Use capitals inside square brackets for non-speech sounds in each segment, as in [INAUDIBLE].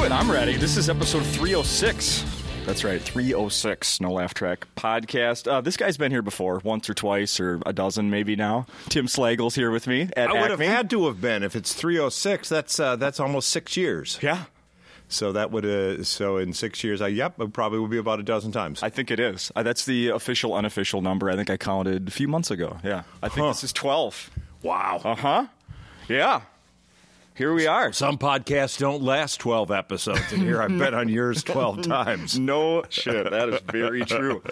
do it. I'm ready. This is episode 306. That's right, 306, No Laugh Track podcast. Uh, this guy's been here before, once or twice, or a dozen maybe now. Tim Slagle's here with me at I would have had to have been if it's 306. That's uh, that's almost six years. Yeah, So that would uh, so in six years, I yep, it probably would be about a dozen times. I think it is. Uh, that's the official, unofficial number. I think I counted a few months ago. Yeah, I think Huh. this is 12. wow. Uh huh. Yeah. Here we are. Some podcasts don't last 12 episodes, and here I've been on yours 12 [LAUGHS] times. No shit. That is very true.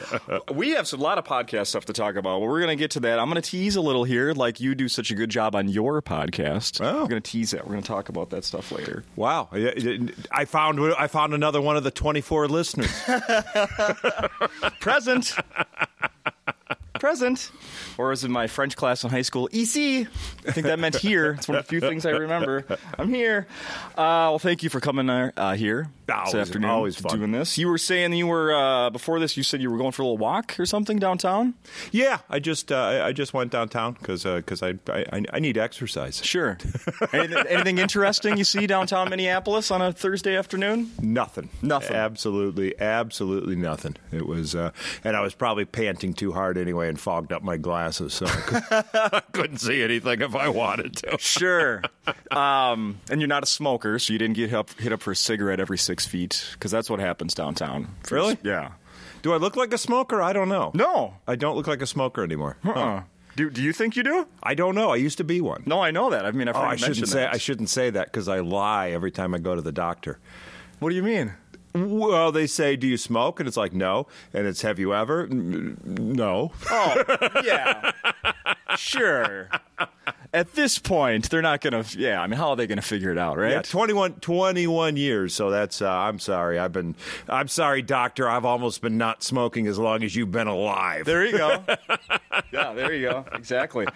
We have a lot of podcast stuff to talk about. Well, we're going to get to that. I'm going to tease a little here, like you do such a good job on your podcast. Oh. We're going to tease that. We're going to talk about that stuff later. Wow. I- I found I found another one of the 24 listeners. [LAUGHS] [LAUGHS] Present. Present. Or as in my French class in high school, EC. I think that meant here. It's one of the few things I remember. I'm here. Uh, well, thank you for coming uh, uh, here this afternoon. always fun. doing this. You were saying you were uh, before this. You said you were going for a little walk or something downtown. yeah, I just uh, I- just went downtown because because I, I I need exercise. Sure. anything, anything interesting you see downtown Minneapolis on a Thursday afternoon? Nothing. Nothing. Absolutely, absolutely nothing. It was, uh, and I was probably panting too hard anyway and fogged up my glasses, so I, could, [LAUGHS] couldn't see anything if I wanted to. [LAUGHS] Sure. Um, and you're not a smoker, so you didn't get up, hit up for a cigarette every six feet, because that's what happens downtown. Really? Yeah. Do I look like a smoker? I don't know. No. I don't look like a smoker anymore. Uh-uh. Do, do you think you do? I don't know. I used to be one. No, I know that. I mean, I've Oh, I shouldn't say. that. I shouldn't say that because I lie every time I go to the doctor. What do you mean? Well, they say, "Do you smoke?" And it's like, "No." And it's, "Have you ever?" No. Oh, yeah. sure. At this point, they're not going to. Yeah, I mean, how are they going to figure it out, right? Yeah, 21, 21 years. So that's. Uh, I'm sorry. I've been. I'm sorry, doctor. I've almost been not smoking as long as you've been alive. There you go. [LAUGHS] yeah, there you go. Exactly.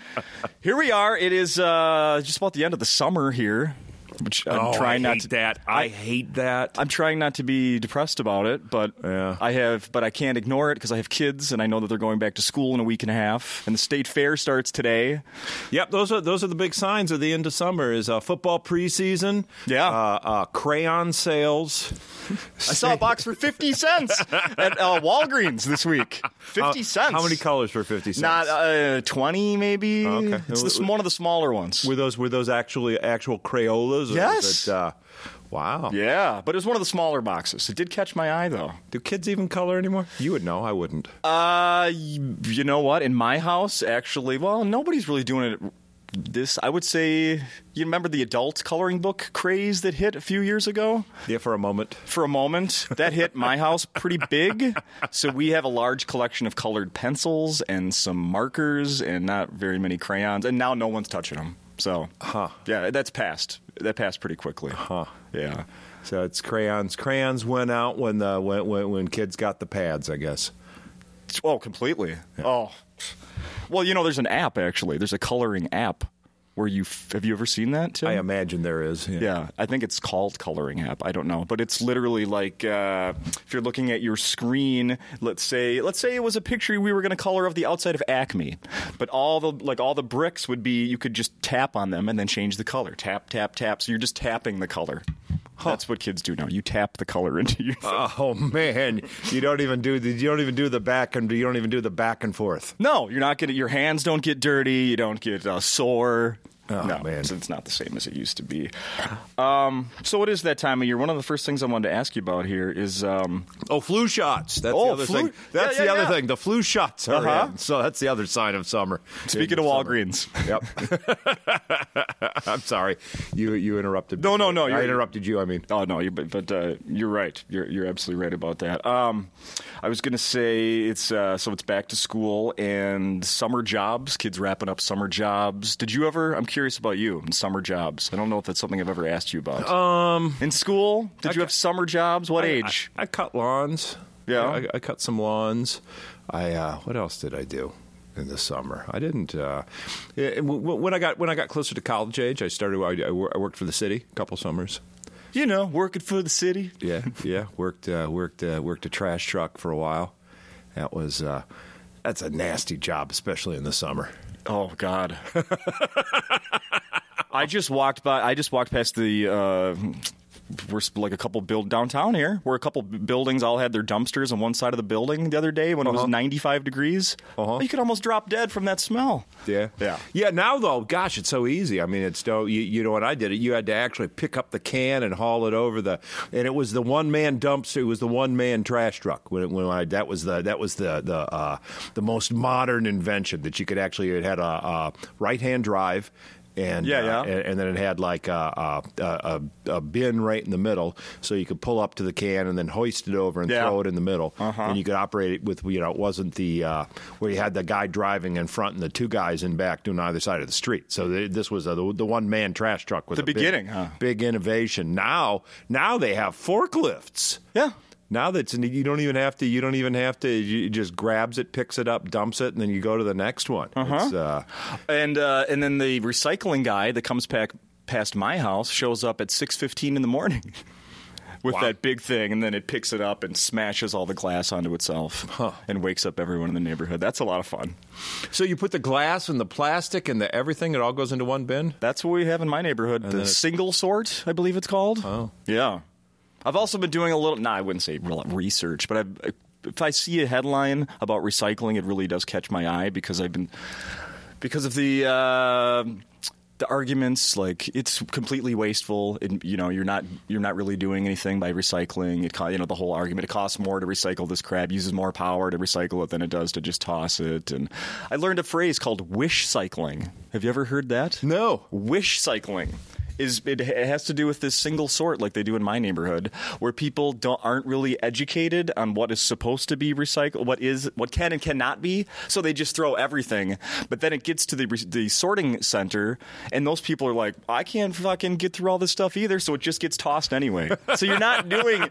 Here we are. It is uh, just about the end of the summer here, which I'm Oh, trying I not hate to. that. I, hate that. I'm trying not to be depressed about it, but Yeah. I have, but I can't ignore it because I have kids, and I know that they're going back to school in a week and a half, and the state fair starts today. Yep, those are those are the big signs of the end of summer. Is uh, football preseason. Yeah. uh, uh, crayon sales. [LAUGHS] I saw a box for fifty cents [LAUGHS] at uh, Walgreens this week. Fifty cents. How many colors for fifty cents? Not uh, twenty, maybe. Okay. It's one of the smaller ones. were those were those actually actual Crayolas? Yes. Uh, wow. Yeah, but it was one of the smaller boxes. It did catch my eye, though. Do kids even color anymore? You would know. I wouldn't. Uh, you know what? In my house, actually, well, nobody's really doing it. This, I would say, you remember the adult coloring book craze that hit a few years ago? yeah, for a moment. For a moment, that hit my house pretty big. So we have a large collection of colored pencils and some markers and not very many crayons. And now no one's touching them. So, Huh. yeah, that's passed. That passed pretty quickly. Huh. Yeah. So it's crayons. Crayons went out when the when when, when kids got the pads. I guess. Oh, completely. Oh, well, you know, there's an app actually. There's a coloring app where you f- have you ever seen that? Tim? I imagine there is. Yeah, I think it's called coloring app. I don't know, but it's literally like uh, if you're looking at your screen. Let's say, let's say it was a picture we were going to color of the outside of Acme, but all the like all the bricks would be you could just tap on them and then change the color. Tap, tap, tap. So you're just tapping the color. That's what kids do now. You tap the color [LAUGHS] into your. [LAUGHS] Oh man, you don't even do the you don't even do the back and you don't even do the back and forth. No, you're not getting. Your hands don't get dirty. You don't get uh, sore. Oh, no, man. it's not the same as it used to be. Um, so it is that time of year. One of the first things I wanted to ask you about here is um, Oh, flu shots. That's Oh, the other flu- thing. That's yeah, the other yeah. thing. The flu shots are Uh-huh. in. So that's the other sign of summer. speaking of Summer. Walgreens. Yep. [LAUGHS] I'm sorry. You you interrupted. No, no, no, I you're- interrupted you. I mean. Oh no, you, but, but uh, you're right. You're you're absolutely right about that. Um, I was going to say it's uh, so it's back to school and summer jobs. Kids wrapping up summer jobs. Did you ever? I'm curious about you and summer jobs. I don't know if that's something I've ever asked you about. Um, in school, did you have summer jobs? What age? I, I cut lawns. Yeah. I, I cut some lawns. I uh, what else did I do in the summer? I didn't. Uh, yeah, w- w- when I got when I got closer to college age, I started. I, I I worked for the city a couple summers. you know, working for the city. Yeah, yeah. Worked uh, worked uh, worked a trash truck for a while. That was uh, that's a nasty job, especially in the summer. Oh God. [LAUGHS] I just walked by. I just walked past the uh, we're like a couple build downtown here, where a couple buildings all had their dumpsters on one side of the building the other day when it was Uh-huh. 95 degrees. Uh-huh. You could almost drop dead from that smell. Yeah, Yeah. yeah. Now though, gosh, it's so easy. I mean, it's no. You, you know when I did it, you had to actually pick up the can and haul it over the, and it was the one man dumpster. It was the one man trash truck. When, it, when I that was the that was the the uh, the most modern invention that you could actually. It had a, a right hand drive. And, Yeah, uh, and, and then it had like a, a, a, a bin right in the middle, so you could pull up to the can and then hoist it over and Yeah. throw it in the middle, Uh-huh. and you could operate it with you know it wasn't the uh, where you had the guy driving in front and the two guys in back doing either side of the street. So they, this was a, the, the one man trash truck was The a big- beginning, huh? Big innovation. Now now they have forklifts. Yeah. Now that's you don't even have to. You don't even have to. You just grabs it, picks it up, dumps it, and then you go to the next one. It's, uh, And uh, and then the recycling guy that comes back past my house shows up at 6:15 in the morning. [LAUGHS] With Wow. that big thing, and then it picks it up and smashes all the glass onto itself, Huh. and wakes up everyone in the neighborhood. That's a lot of fun. so you put the glass and the plastic and the everything. It all goes into one bin. That's what we have in my neighborhood. the single sort, I believe it's called. Oh. yeah. I've also been doing a little. Nah, I wouldn't say research, but I've, if I see a headline about recycling, it really does catch my eye because I've been because of the. Uh, the arguments like it's completely wasteful and you know you're not you're not really doing anything by recycling it you know the whole argument it costs more to recycle this crap uses more power to recycle it than it does to just toss it and i learned a phrase called wish cycling have you ever heard that No. wish cycling is it has to do with this single sort like they do in my neighborhood where people don't aren't really educated on what is supposed to be recycled what is what can and cannot be so they just throw everything. But then it gets to the the sorting center and those people are like I can't fucking get through all this stuff either so it just gets tossed anyway. So you're not doing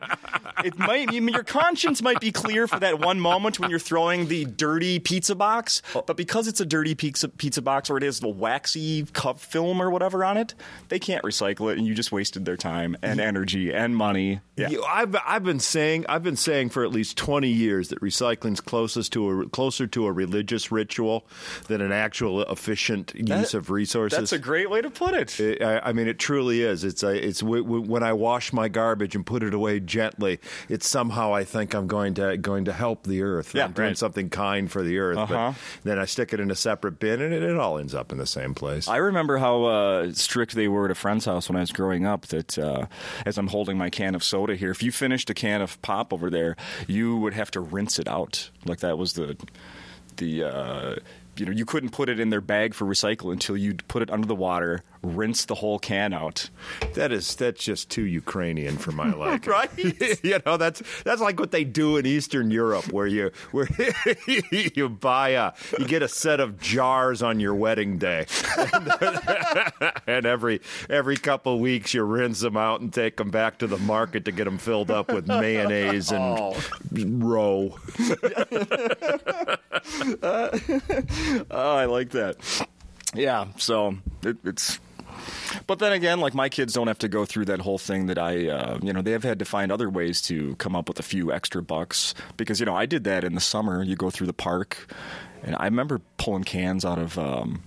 it might I mean, your conscience might be clear for that one moment when you're throwing the dirty pizza box but because it's a dirty pizza pizza box or it is the waxy cup film or whatever on it they can't recycle it and you just wasted their time and energy and money yeah You- I've I've been saying I've been saying for at least twenty years that recycling's closest to a closer to a religious ritual than an actual efficient use of resources. that's a great way to put it It- I, I mean, it truly is. It's a, it's w- w- when I wash my garbage and put it away gently. It's somehow I think I'm going to going to help the earth. Yeah, I'm doing right. something kind for the earth. Uh-huh. But then I stick it in a separate bin, and it, it all ends up in the same place. I remember how uh, strict they were at a friend's house when I was growing up. That uh, as I'm holding my can of soda here, if you finished a can of pop over there, you would have to rinse it out. Like that was the the. Uh, you know, you couldn't put it in their bag for recycle until you'd put it under the water, rinse the whole can out. that is that's just too Ukrainian for my [LAUGHS] liking. Right? [LAUGHS] you know, that's that's like what they do in Eastern Europe, where you where [LAUGHS] you buy a you get a set of jars on your wedding day, and every every couple weeks you rinse them out and take them back to the market to get them filled up with mayonnaise and Oh. roe. Oh, I like that. Yeah, so it, it's. But then again, like my kids don't have to go through that whole thing that I, uh, you know, they have had to find other ways to come up with a few extra bucks because you know I did that in the summer. You go through the park, and I remember pulling cans out of. Um,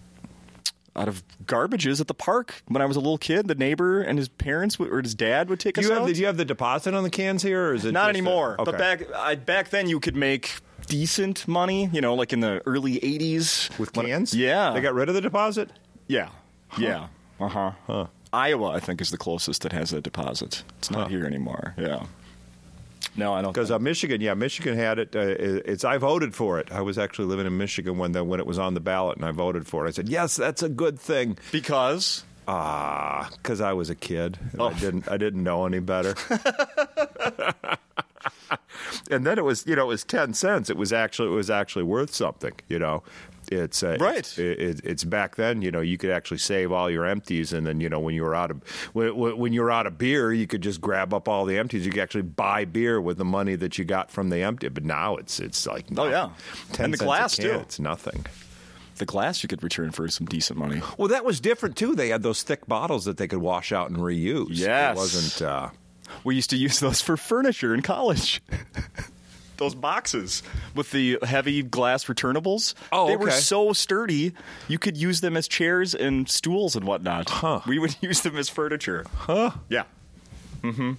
out of garbages at the park when I was a little kid. The neighbor and his parents would, or his dad would take Do us you have out. the, do you have the deposit on the cans here, or is it Not just a- anymore. okay. But back I, back then, you could make decent money. You know, like in the early '80s with When- cans? Yeah, they got rid of the deposit. Yeah. Yeah. Uh huh. Huh. Iowa, I think, is the closest that has a deposit. It's not Huh. here anymore. Yeah. No, I don't. Because think- uh, Michigan, yeah, Michigan had it. Uh, it's I voted for it. I was actually living in Michigan when the, when it was on the ballot, and I voted for it. I said, yes, that's a good thing. because Ah, because I was a kid. And Oh. I didn't I didn't know any better. [LAUGHS] and then it was you know it was ten cents. It was actually it was actually worth something. You know. It's uh, Right. It's, it, it's back then. You know, you could actually save all your empties, and then you know when you were out of when, when when you were out of beer, you could just grab up all the empties. You could actually buy beer with the money that you got from the empty. But now it's it's like Oh, yeah. ten And the glass, too. It's nothing. the glass you could return for some decent money. Well, that was different too. They had those thick bottles that they could wash out and reuse. Yes. it wasn't. Uh, We used to use those for furniture in college. [LAUGHS] those boxes with the heavy glass returnables. Oh, they were so sturdy, you could use them as chairs and stools and whatnot. Huh. We would [LAUGHS] use them as furniture. huh? Yeah. Mm-hmm.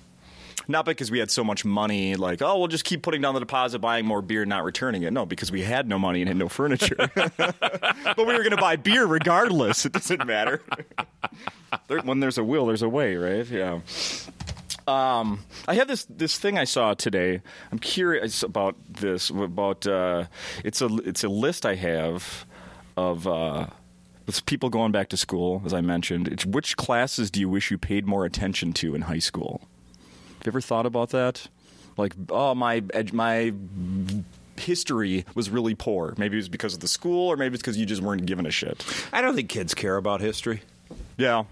Not because we had so much money, like, oh, we'll just keep putting down the deposit, buying more beer, not returning it. No, because we had no money and had no furniture. [LAUGHS] [LAUGHS] but we were going to buy beer regardless. It doesn't matter. When there's a will, there's a way, right? Yeah. Um, I have this this thing I saw today. I'm curious about this. About uh, it's a it's a list I have of. Uh, with people going back to school, as I mentioned, it's which classes do you wish you paid more attention to in high school? Have you ever thought about that? Like, oh, my my history was really poor. Maybe it was because of the school, or maybe it's because you just weren't given a shit. I don't think kids care about history. Yeah,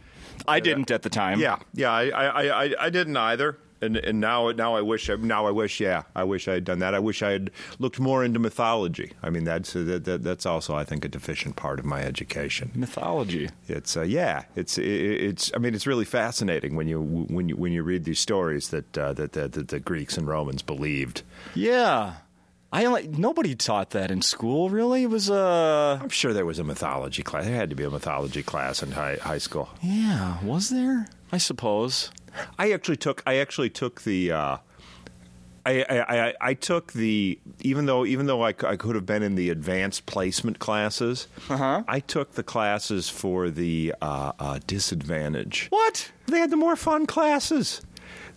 I didn't at the time. Yeah, yeah, I, I, I, I didn't either. And and now now I wish now I wish yeah I wish I had done that. I wish I had looked more into mythology. I mean that's that, that, that's also I think a deficient part of my education. mythology. It's uh, yeah, it's it, it's I mean it's really fascinating when you when you when you read these stories that uh, that, that that the Greeks and Romans believed. Yeah. I like nobody taught that in school. Really, it was uh I'm sure there was a mythology class. There had to be a mythology class in high high school. yeah. Was there? I suppose. I actually took I actually took the uh, I, I, I, I took the even though even though I, I could have been in the advanced placement classes, Uh-huh. I took the classes for the uh, uh, disadvantage. What? They had the more fun classes.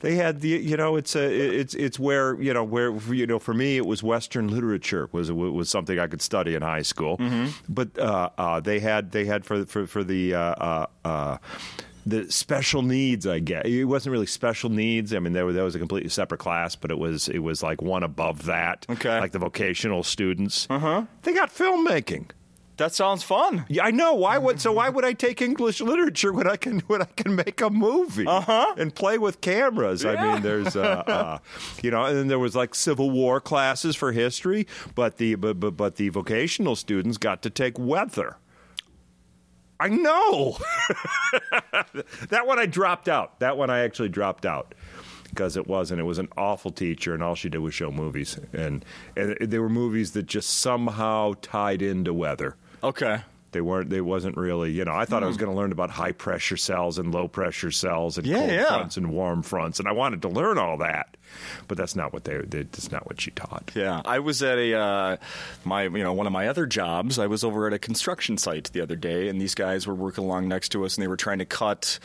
They had the you know it's a it's it's where you know where you know for me it was Western literature was was something I could study in high school, but uh, uh, they had they had for for for the. Uh, uh, uh, the special needs, I get. It wasn't really special needs. I mean, there, that was a completely separate class, but it was it was like one above that. Okay. like the vocational students. Uh huh. They got filmmaking. That sounds fun. Yeah, I know. Why would so? Why would I take English literature when I can when I can make a movie and play with cameras? I mean, there's uh, [LAUGHS] uh, you know, and then there was like Civil War classes for history, but the but but, but the vocational students got to take weather. I know. [LAUGHS] that one I dropped out. That one I actually dropped out because it wasn't. It was an awful teacher, and all she did was show movies, and and they were movies that just somehow tied into weather. Okay. They weren't. They wasn't really. You know, I thought I was going to learn about high pressure cells and low pressure cells and Yeah, cold yeah. fronts and warm fronts, and I wanted to learn all that. But that's not what they. they that's not what she taught. Yeah, I was at a uh, my you know one of my other jobs. I was over at a construction site the other day, and these guys were working along next to us, and they were trying to cut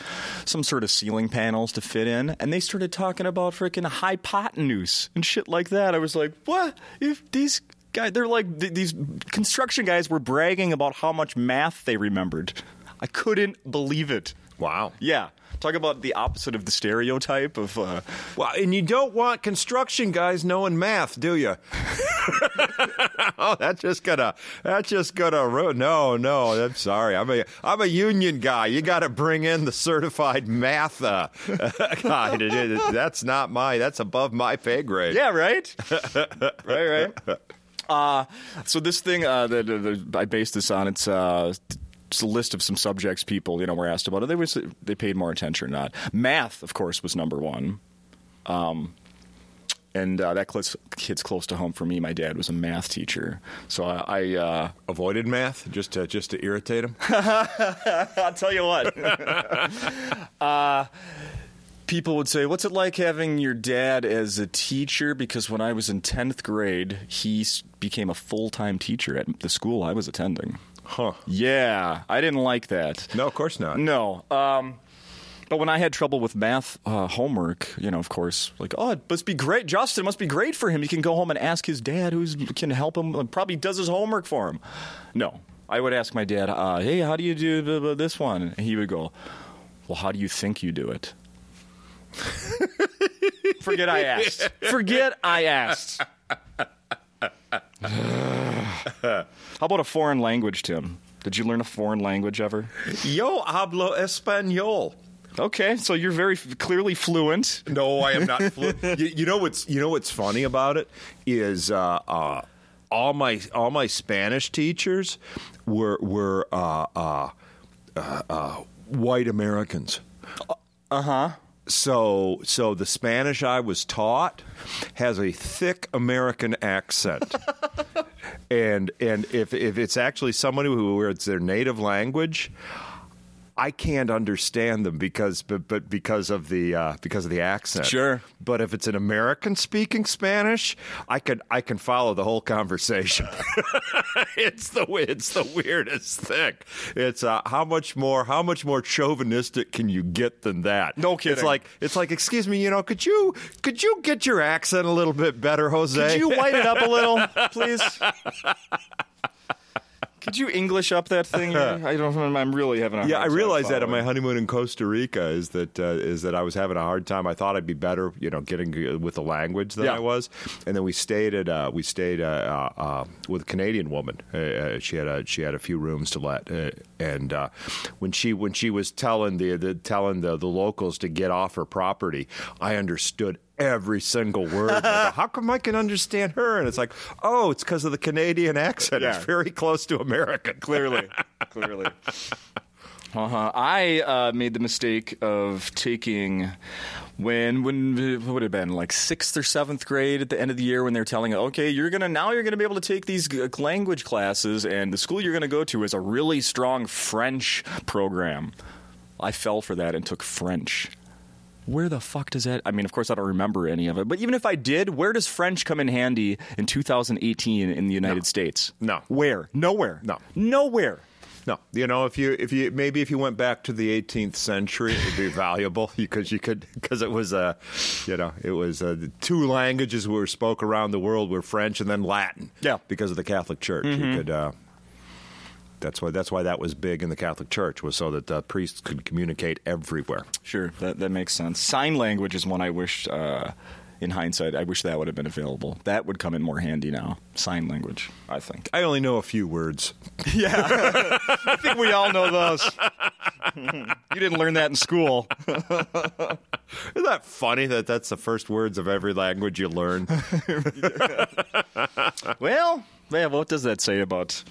some sort of ceiling panels to fit in, and they started talking about freaking hypotenuse and shit like that. I was like, what? If these guys, they're like th- these construction guys were bragging about how much math they remembered. I couldn't believe it. Wow. Yeah, talk about the opposite of the stereotype of. Uh, Well, and you don't want construction guys knowing math, do you? [LAUGHS] oh, that's just gonna that's just gonna ruin. No, no, I'm sorry. I'm a I'm a union guy. You got to bring in the certified math uh, [LAUGHS] guy. to do this. That's not my. That's above my pay grade. Yeah, right. [LAUGHS] right, right. Uh, so this thing uh, that that I based this on, it's uh, it's a list of some subjects people you know were asked about it. They was they paid more attention or not. Math, of course, was number one. Um, and uh, that hits close to home for me. My dad was a math teacher, so I. I uh, Avoided math just to just to irritate him. [LAUGHS] I'll tell you what. [LAUGHS] uh, people would say, "What's it like having your dad as a teacher?" Because when I was in tenth grade, he became a full time teacher at the school I was attending. Huh? Yeah, I didn't like that. No, of course not. No. Um, but when I had trouble with math uh, homework, you know, of course, like, oh, it must be great. Justin must be great for him. He can go home and ask his dad, who can help him, uh, probably does his homework for him. No, I would ask my dad, uh, hey, how do you do this one? And he would go, well, how do you think you do it? [LAUGHS] Forget I asked. Forget I asked. [SIGHS] how about a foreign language, Tim? Did you learn a foreign language ever? Yo hablo español. Okay, so you're very f- clearly fluent. No, I am not. fluent. [LAUGHS] you, you know what's you know what's funny about it is uh, uh, all my all my Spanish teachers were were uh, uh, uh, uh, white Americans. Uh huh. So so the Spanish I was taught has a thick American accent. [LAUGHS] And and if if it's actually someone who where it's their native language, I can't understand them because but, but because of the uh, because of the accent. Sure. But if it's an American speaking Spanish, I can I can follow the whole conversation. [LAUGHS] it's the it's the weirdest thing. It's uh, how much more how much more chauvinistic can you get than that? No kidding. It's like it's like excuse me, you know, could you could you get your accent a little bit better, Jose? Could you white it up a little, please? [LAUGHS] [LAUGHS] Could you English up that thing? [LAUGHS] I don't. I'm really having a. Yeah, I realized that on my honeymoon in Costa Rica is that uh, is that I was having a hard time. I thought I'd be better, you know, getting with the language than Yeah. I was. And then we stayed at uh, we stayed uh, uh, uh, with a Canadian woman. Uh, uh, she had a she had a few rooms to let, uh, and uh, when she when she was telling the, the telling the, the locals to get off her property, I understood. Every single word. I go, [LAUGHS] How come I can understand her? And it's like, oh, it's because of the Canadian accent. Yeah. It's very close to American. [LAUGHS] Clearly, [LAUGHS] clearly. Uh-huh. I uh, made the mistake of taking when when what would have been like sixth or seventh grade at the end of the year when they're telling okay you're gonna now you're gonna be able to take these g- language classes and the school you're gonna go to is a really strong French program. I fell for that and took French. Where the fuck does that? I mean, of course, I don't remember any of it. But even if I did, where does French come in handy in 2018 in the United States? No. Where? Nowhere. No. Nowhere. No, you know, if you if you maybe if you went back to the 18th century, it would be valuable [LAUGHS] because you could because it was a, you know, it was uh, the two languages were spoke around the world were French and then Latin. Yeah. because of the Catholic Church, you could. Uh, that's why that's why that was big in the Catholic Church was so that the priests could communicate everywhere. Sure, that that makes sense. Sign language is one I wish, uh, in hindsight, I wish that would have been available. That would come in more handy now. Sign language, I think. I only know a few words. [LAUGHS] Yeah, I think we all know those. you didn't learn that in school. [LAUGHS] Isn't that funny that that's the first words of every language you learn? [LAUGHS] Well, yeah. What does that say about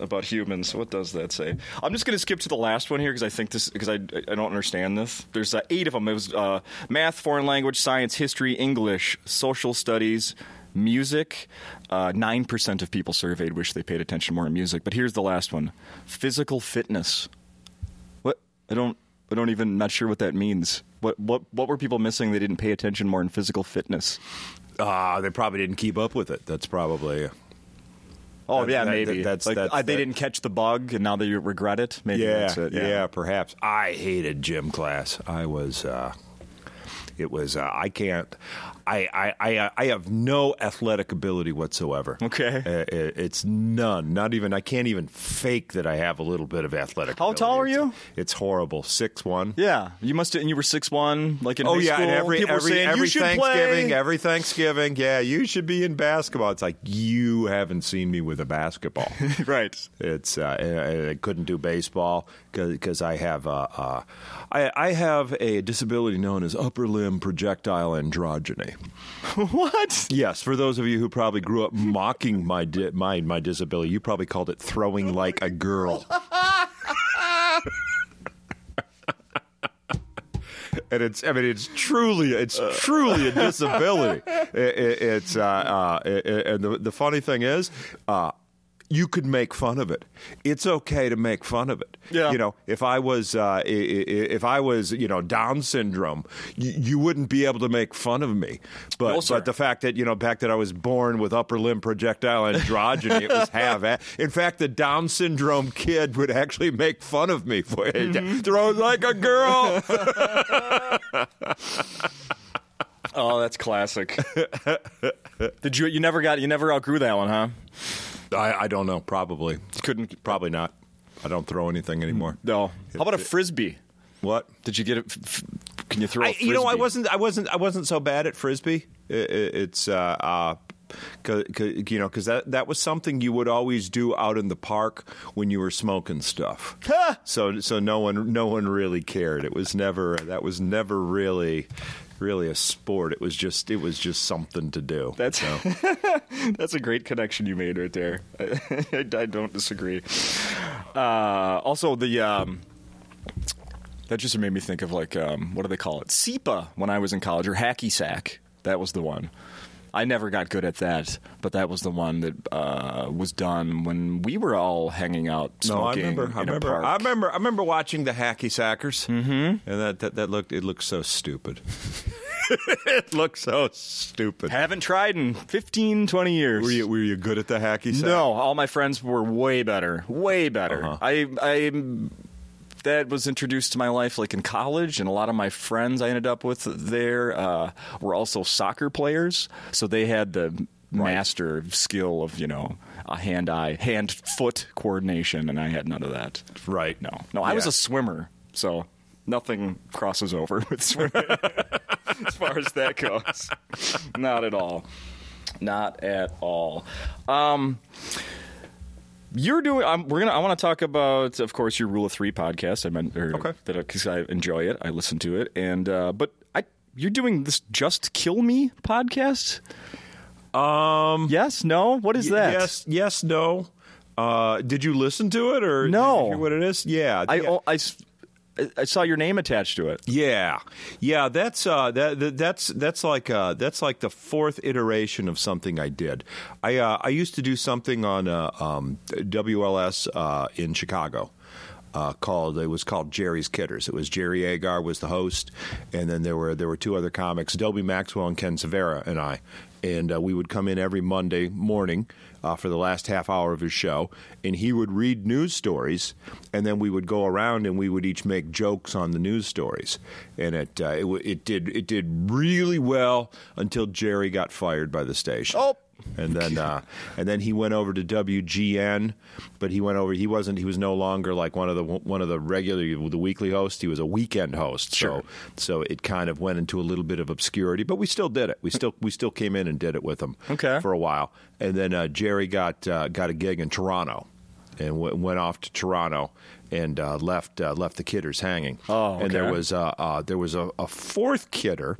about humans? What does that say? I'm just going to skip to the last one here because I think this because I I don't understand this. There's uh, eight of them. It was uh, math, foreign language, science, history, English, social studies. Music, uh, nine percent of people surveyed wish they paid attention more in music. But here's the last one: physical fitness. What? I don't. I don't even. Not sure what that means. What? What? What were people missing? They didn't pay attention more in physical fitness. Ah, they probably didn't keep up with it. That's probably. Oh That- yeah, that- maybe. that's- like that's- they didn't catch the bug, and now they regret it. Maybe yeah, that's it. yeah, perhaps. I hated gym class. I was. Uh, it was. Uh, I can't. I, I, I, I have no athletic ability whatsoever. Okay. Uh, it- it's none. Not even. I can't even fake that I have a little bit of athletic. How ability. tall are It's- you? It's horrible. Six one. Yeah, you must. And you were six one, like in Oh high yeah, school. and every people every, saying every Thanksgiving, play. every Thanksgiving, yeah, you should be in basketball. It's like you haven't seen me with a basketball. [LAUGHS] right. It's uh, I, I couldn't do baseball because I have uh, uh, I, I have a disability known as upper limb projectile androgyny. [LAUGHS] what? Yes, for those of you who probably grew up mocking my di- my my disability, you probably called it throwing like a girl. [LAUGHS] And it's, I mean, it's truly, it's truly a disability. [LAUGHS] It- it- it's, uh, uh, it- it- and the, the funny thing is, uh, you could make fun of it. It's okay to make fun of it. Yeah. You know, if I was, uh, if I was, you know, Down syndrome, you, you wouldn't be able to make fun of me. But, No, but the fact that, you know, fact that I was born with upper limb projectile androgyny, it was [LAUGHS] half. a- In fact, the Down syndrome kid would actually make fun of me for it. Mm-hmm. Throw like a girl. [LAUGHS] [LAUGHS] Oh, that's classic. Did you? You never got. You never outgrew that one, huh? I, I don't know. Probably. Couldn't. Probably not. I don't throw anything anymore. No. How about a frisbee? What? Did you get it? f- Can you throw? a I, you know, I wasn't. I wasn't. I wasn't so bad at frisbee. I- I- it's. Uh, uh, Cause, 'cause, you know, because that, that was something you would always do out in the park when you were smoking stuff. so so no one no one really cared. It was never that was never really really a sport. It was just it was just something to do. That's So, [LAUGHS] that's a great connection you made right there. [LAUGHS] I, I don't disagree. Uh, also, the um, that just made me think of like um, what do they call it? SEPA when I was in college or hacky sack. That was the one. I never got good at that, but that was the one that uh, was done when we were all hanging out No, I smoking remember. I remember. I remember. I remember watching the hacky sackers, mm-hmm. and that, that that looked it looked so stupid. [LAUGHS] it looked so stupid. Haven't tried in 15, 20 years. Were you were you good at the hacky sack? No, all my friends were way better, way better. Uh-huh. I, I, that was introduced to my life like in college, and a lot of my friends I ended up with there uh, were also soccer players, so they had the master skill of you know a hand eye hand foot coordination, and I had none of that. Right. No, no, I was a swimmer, so nothing crosses over [LAUGHS] with swimming as far as that goes. Not at all. Not at all. Um, you're doing. Um, we're gonna. I want to talk about, of course, your Rule of Three podcast. I meant or, Okay. that because I enjoy it. I listen to it, and uh, but I. You're doing this "Just Kill Me" podcast. Um. Yes. No. What is Y- that? Yes. Yes. No. Uh, did you listen to it or No. Did you hear what it is? Yeah. I, yeah. I s- I saw your name attached to it. Yeah, yeah, that's uh, that, that that's that's like uh, that's like the fourth iteration of something I did. I uh, I used to do something on uh, um, WLS uh, in Chicago. Uh, called it was called Jerry's Kidders. It was Jerry Agar was the host, and then there were there were two other comics, Dobie Maxwell and Ken Severa, and I, and uh, we would come in every Monday morning uh, for the last half hour of his show, and he would read news stories, and then we would go around and we would each make jokes on the news stories, and it uh, it, it did it did really well until Jerry got fired by the station. Oh. And then, uh, and then he went over to WGN, but he went over. He wasn't. He was no longer like one of the one of the regular the weekly hosts. He was a weekend host. Sure. So, so it kind of went into a little bit of obscurity. But we still did it. We still we still came in and did it with him. Okay. For a while, and then uh, Jerry got uh, got a gig in Toronto, and w- went off to Toronto and uh, left uh, left the kidders hanging. Oh, And there was uh, uh, there was a, a fourth kidder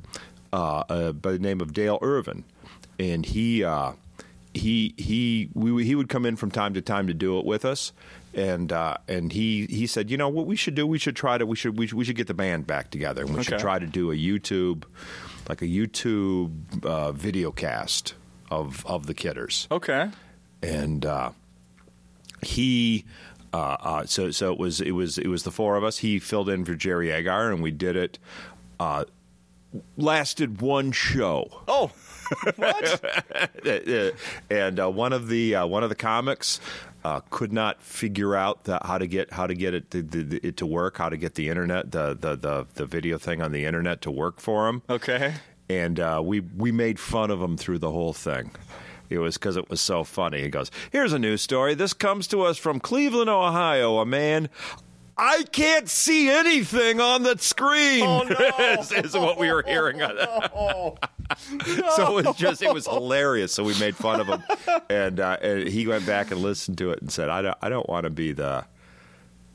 uh, uh, by the name of Dale Irvin, and he uh, he he we, he would come in from time to time to do it with us. And uh, and he, he said, you know what we should do? We should try to we should we should, we should get the band back together, and we should try to do a YouTube, like a YouTube uh, video cast of of the Kidders Okay. and uh, he uh, uh, so so it was it was it was the four of us. He filled in for Jerry Agar, and we did it. Uh, lasted one show, Oh. What? [LAUGHS] and uh, one of the uh, one of the comics. Uh, could not figure out the, how to get how to get it to, the, it to work, how to get the internet the, the the the video thing on the internet to work for him. Okay. and uh, we we made fun of him through the whole thing. It was because it was so funny. He goes, "Here's a news story. This comes to us from Cleveland, Ohio. A man." I can't see anything on the screen. Oh, [LAUGHS] no. is, is what we were hearing. on [LAUGHS] [LAUGHS] So it was just it was hilarious. So we made fun of him, and, uh, and he went back and listened to it and said, "I don't I don't want to be the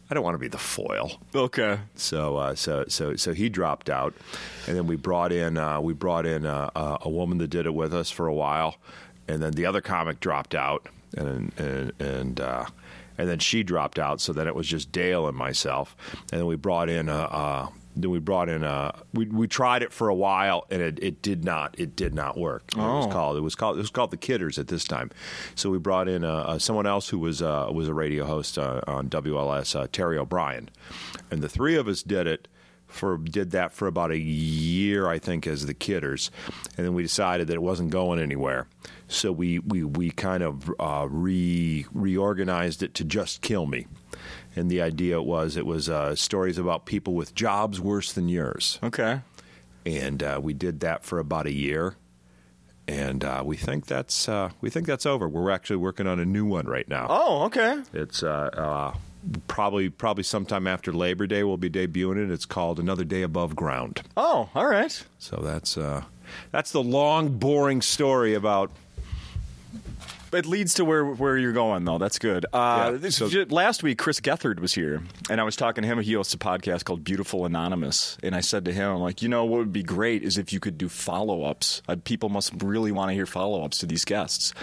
I don't want to be the foil." Okay. So uh, so so so he dropped out, and then we brought in uh, we brought in uh, uh, a woman that did it with us for a while, and then the other comic dropped out, and and and. And then she dropped out, so then it was just Dale and myself. And then we brought in a, uh, then we brought in a, we we tried it for a while, and it, it did not it did not work. It was Oh. called it was called it was called the Kidders at this time. So we brought in uh, uh, someone else who was uh, was a radio host uh, on WLS, uh, Terry O'Brien, and the three of us did it for did that for about a year, I think, as the Kidders, and then we decided that it wasn't going anywhere. So we we we kind of uh, re reorganized it to just kill me. And the idea was it was uh, stories about people with jobs worse than yours Okay. and uh, we did that for about a year. And uh, we think that's uh, we think that's over. We're actually working on a new one right now. Oh, okay. It's uh, uh, probably probably sometime after Labor Day. We'll be debuting it. It's called Another Day Above Ground. Oh, all right. So that's uh, that's the long, boring story about It leads to where where you're going, though. That's good. Uh, Yeah, so- j- last week, Chris Gethard was here, and I was talking to him. He hosts a podcast called Beautiful Anonymous, and I said to him, "I'm like, you know, what would be great is if you could do follow ups. Uh, people must really want to hear follow ups to these guests."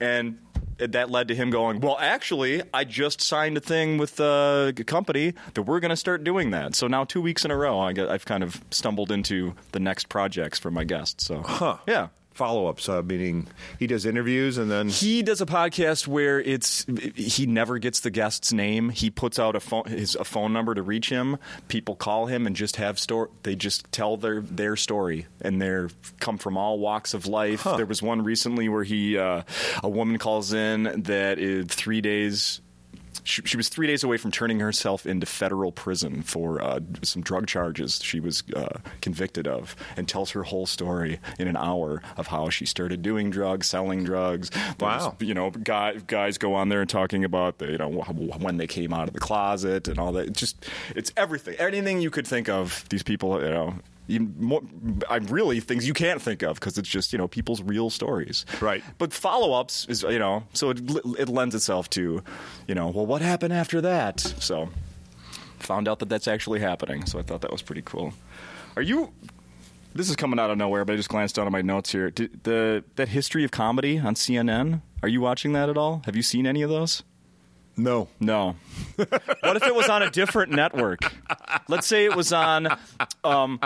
And that led to him going, "Well, actually, I just signed a thing with a company that we're going to start doing that." So now, two weeks in a row, I I've kind of stumbled into the next projects for my guests. So, Huh. yeah. Follow ups? Uh, meaning he does interviews and then He does a podcast where it's he never gets the guest's name. He puts out a phone his a phone number to reach him. People call him and just have store. They just tell their their story and they're come from all walks of life. There was one recently where he uh, a woman calls in that is three days. She, she was three days away from turning herself into federal prison for uh, some drug charges she was uh, convicted of, and tells her whole story in an hour of how she started doing drugs, selling drugs. There's, Wow. you know, guy, guys go on there and talking about the, you know when they came out of the closet and all that. It's just it's everything, anything you could think of. These people, you know. Even more, I'm really things you can't think of because it's just you know people's real stories, Right. But follow-ups is you know so it, it lends itself to, you know, well, what happened after that? So found out that that's actually happening. So I thought that was pretty cool. Are you? This is coming out of nowhere, but I just glanced down at my notes here. Did, the that history of comedy on CNN. Are you watching that at all? Have you seen any of those? no. No. what if it was on a different network? Let's say it was on. Um,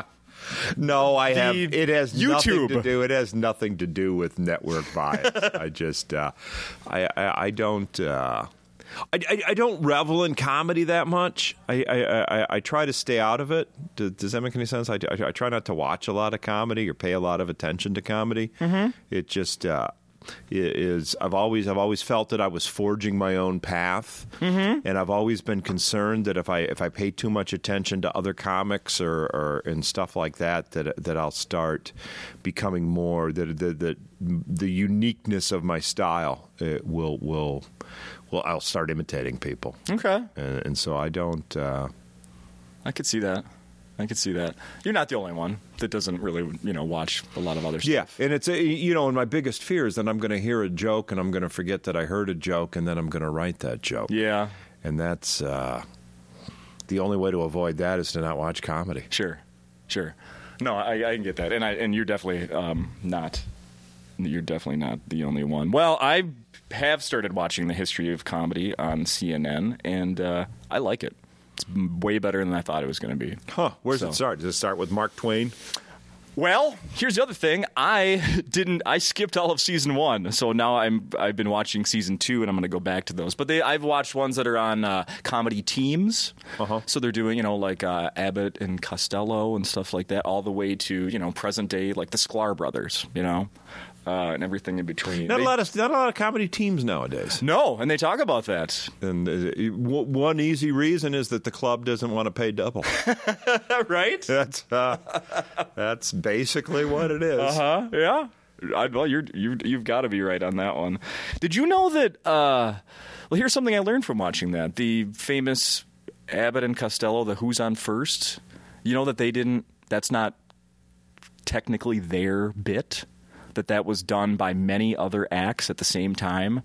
No, I have. It has nothing to do. It has nothing to do with network bias. [LAUGHS] I just, uh, I, I, I don't. Uh, I, I, I don't revel in comedy that much. I, I, I, I try to stay out of it. Does, does that make any sense? I, I, I try not to watch a lot of comedy or pay a lot of attention to comedy. Mm-hmm. It just uh, is. I've always I've always felt that I was forging my own path, mm-hmm. and I've always been concerned that if I if I pay too much attention to other comics or, or and stuff like that, that that I'll start becoming more that that, that the uniqueness of my style uh, will will will I'll start imitating people, okay, and, and so I don't. Uh, I could see that. I could see that. You're not the only one that doesn't really, you know, watch a lot of other Yeah, stuff. Yeah, and it's a, you know, and my biggest fear is that I'm going to hear a joke and I'm going to forget that I heard a joke and then I'm going to write that joke. Yeah, and that's uh, the only way to avoid that is to not watch comedy. sure, sure. No, I, I can get that, and I and you're definitely um, not. You're definitely not the only one. Well, I have started watching the history of comedy on CNN, and uh, I like it. It's way better than I thought it was going to be. Huh? Where's So- it start? Does it start with Mark Twain? Well, here's the other thing. I [LAUGHS] didn't. I skipped all of season one, so now I'm. I've been watching season two, and I'm going to go back to those. But they, I've watched ones that are on uh, comedy teams. Uh-huh. So they're doing, you know, like uh, Abbott and Costello and stuff like that, all the way to you know present day, like the Sklar brothers, you know, uh, and everything in between. Not They- a lot of not a lot of comedy teams nowadays. No, and they talk about that. And uh, w- one easy reason is that the club doesn't want to pay double. [LAUGHS] right? that's uh, that's basically what it is. Uh huh. Yeah. I, well, you're you you've got to be right on that one. Did you know that? Uh, well, here's something I learned from watching that. The famous Abbott and Costello, the Who's on First. You know that they didn't. That's not technically their bit. That that was done by many other acts at the same time,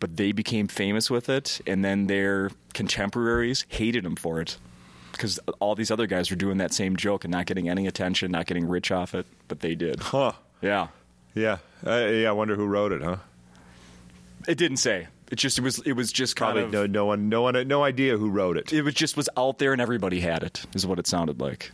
but they became famous with it, and then their contemporaries hated them for it because all these other guys were doing that same joke and not getting any attention, not getting rich off it, but they did. Huh? Yeah, Yeah. Uh, yeah. I wonder who wrote it, huh? it didn't say. It just it was it was just kind Probably of no, no one, no one, no idea who wrote it. it was just was out there and everybody had it. Is what it sounded like.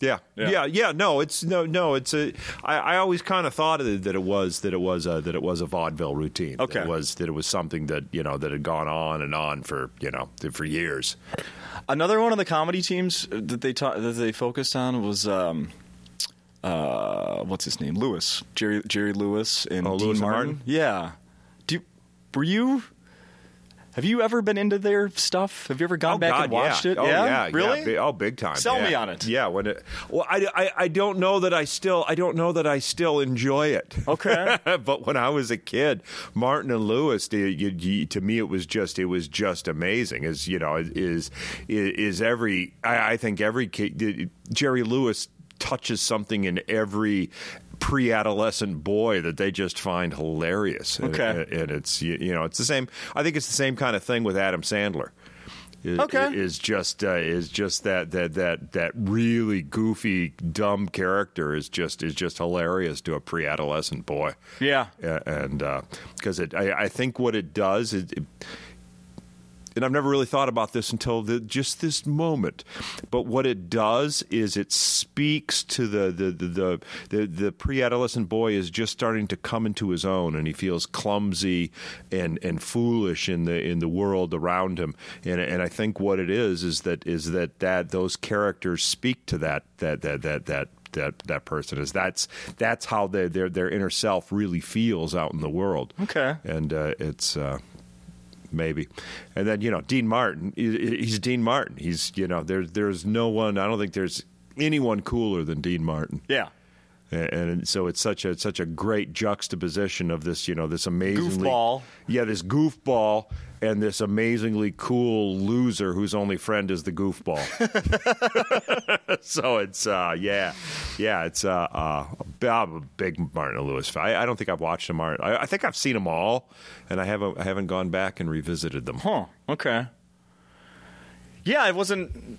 Yeah. Yeah. yeah, yeah, No, it's no, no. It's a. I, I always kind of thought of it, that it was that it was a, that it was a vaudeville routine. That Okay. it was that it was something that you know that had gone on and on for you know for years. Another one of the comedy teams that they ta- that they focused on was um, uh, what's his name? Lewis, Jerry Jerry Lewis and Oh, Dean Lewis Martin. Martin? Yeah. Do you, were you? Have you ever been into their stuff? Have you ever gone oh back God, and watched yeah. it? Oh yeah, really? Yeah, oh, big time. Sell yeah. me on it. Yeah. When it. Well, I, I, I don't know that I still I don't know that I still enjoy it. Okay. [LAUGHS] but when I was a kid, Martin and Lewis, the- you, you, to me, it was just it was just amazing. Is you know is is, is every I, I think every kid Jerry Lewis touches something in every pre-adolescent boy that they just find hilarious. And- Okay. and, it's you, you know it's the same. I think it's the same kind of thing with Adam Sandler. Is, Okay. is just uh, is just that that that that really goofy dumb character is just is just hilarious to a pre-adolescent boy. Yeah. Uh, and because it, I, I think what it does is. It, and I've never really thought about this until the, just this moment. But what it does is it speaks to the the the the, the, the pre-adolescent boy is just starting to come into his own, and he feels clumsy and and foolish in the in the world around him. And and I think what it is is that is that that those characters speak to that that that that that that that person is that's that's how their their their inner self really feels out in the world. Okay. and uh, it's. Uh, Maybe, and then you know Dean Martin. He's Dean Martin. He's you know there's there's no one. I don't think there's anyone cooler than Dean Martin. Yeah. And, so it's such a such a great juxtaposition of this you know this amazingly Goofball. yeah this goofball and this amazingly cool loser whose only friend is the goofball. [LAUGHS] so it's uh, yeah, yeah, it's uh, uh, I'm a big Martin Lewis fan. I, I don't think I've watched them. Martin. I, I think I've seen them all, and I haven't I haven't gone back and revisited them. Huh. Okay. Yeah, it wasn't.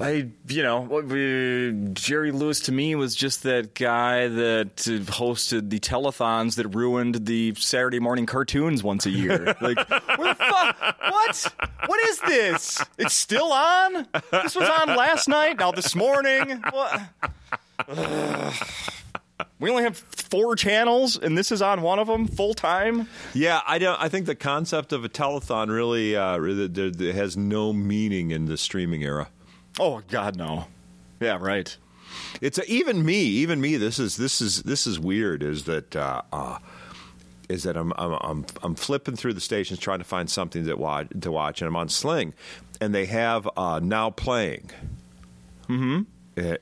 I, you know, what Jerry Lewis to me was just that guy that hosted the telethons that ruined the Saturday morning cartoons once a year. [LAUGHS] Like, where the fuck? What? What is this? It's still on? This was on last night. Now this morning. What? We only have four channels, and this is on one of them full time. Yeah, I don't. I think the concept of a telethon really, uh, really there, there has no meaning in the streaming era. Oh God, no. Yeah, right. It's a, even me, even me. This is this is this is weird. Is that uh, uh, is that I'm, I'm I'm I'm flipping through the stations trying to find something that watch, to watch, and I'm on Sling, and they have uh, now playing. Mm-hmm.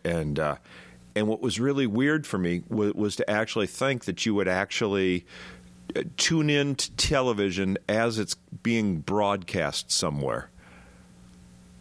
And uh, and what was really weird for me was, was to actually think that you would actually uh, tune in to television as it's being broadcast somewhere.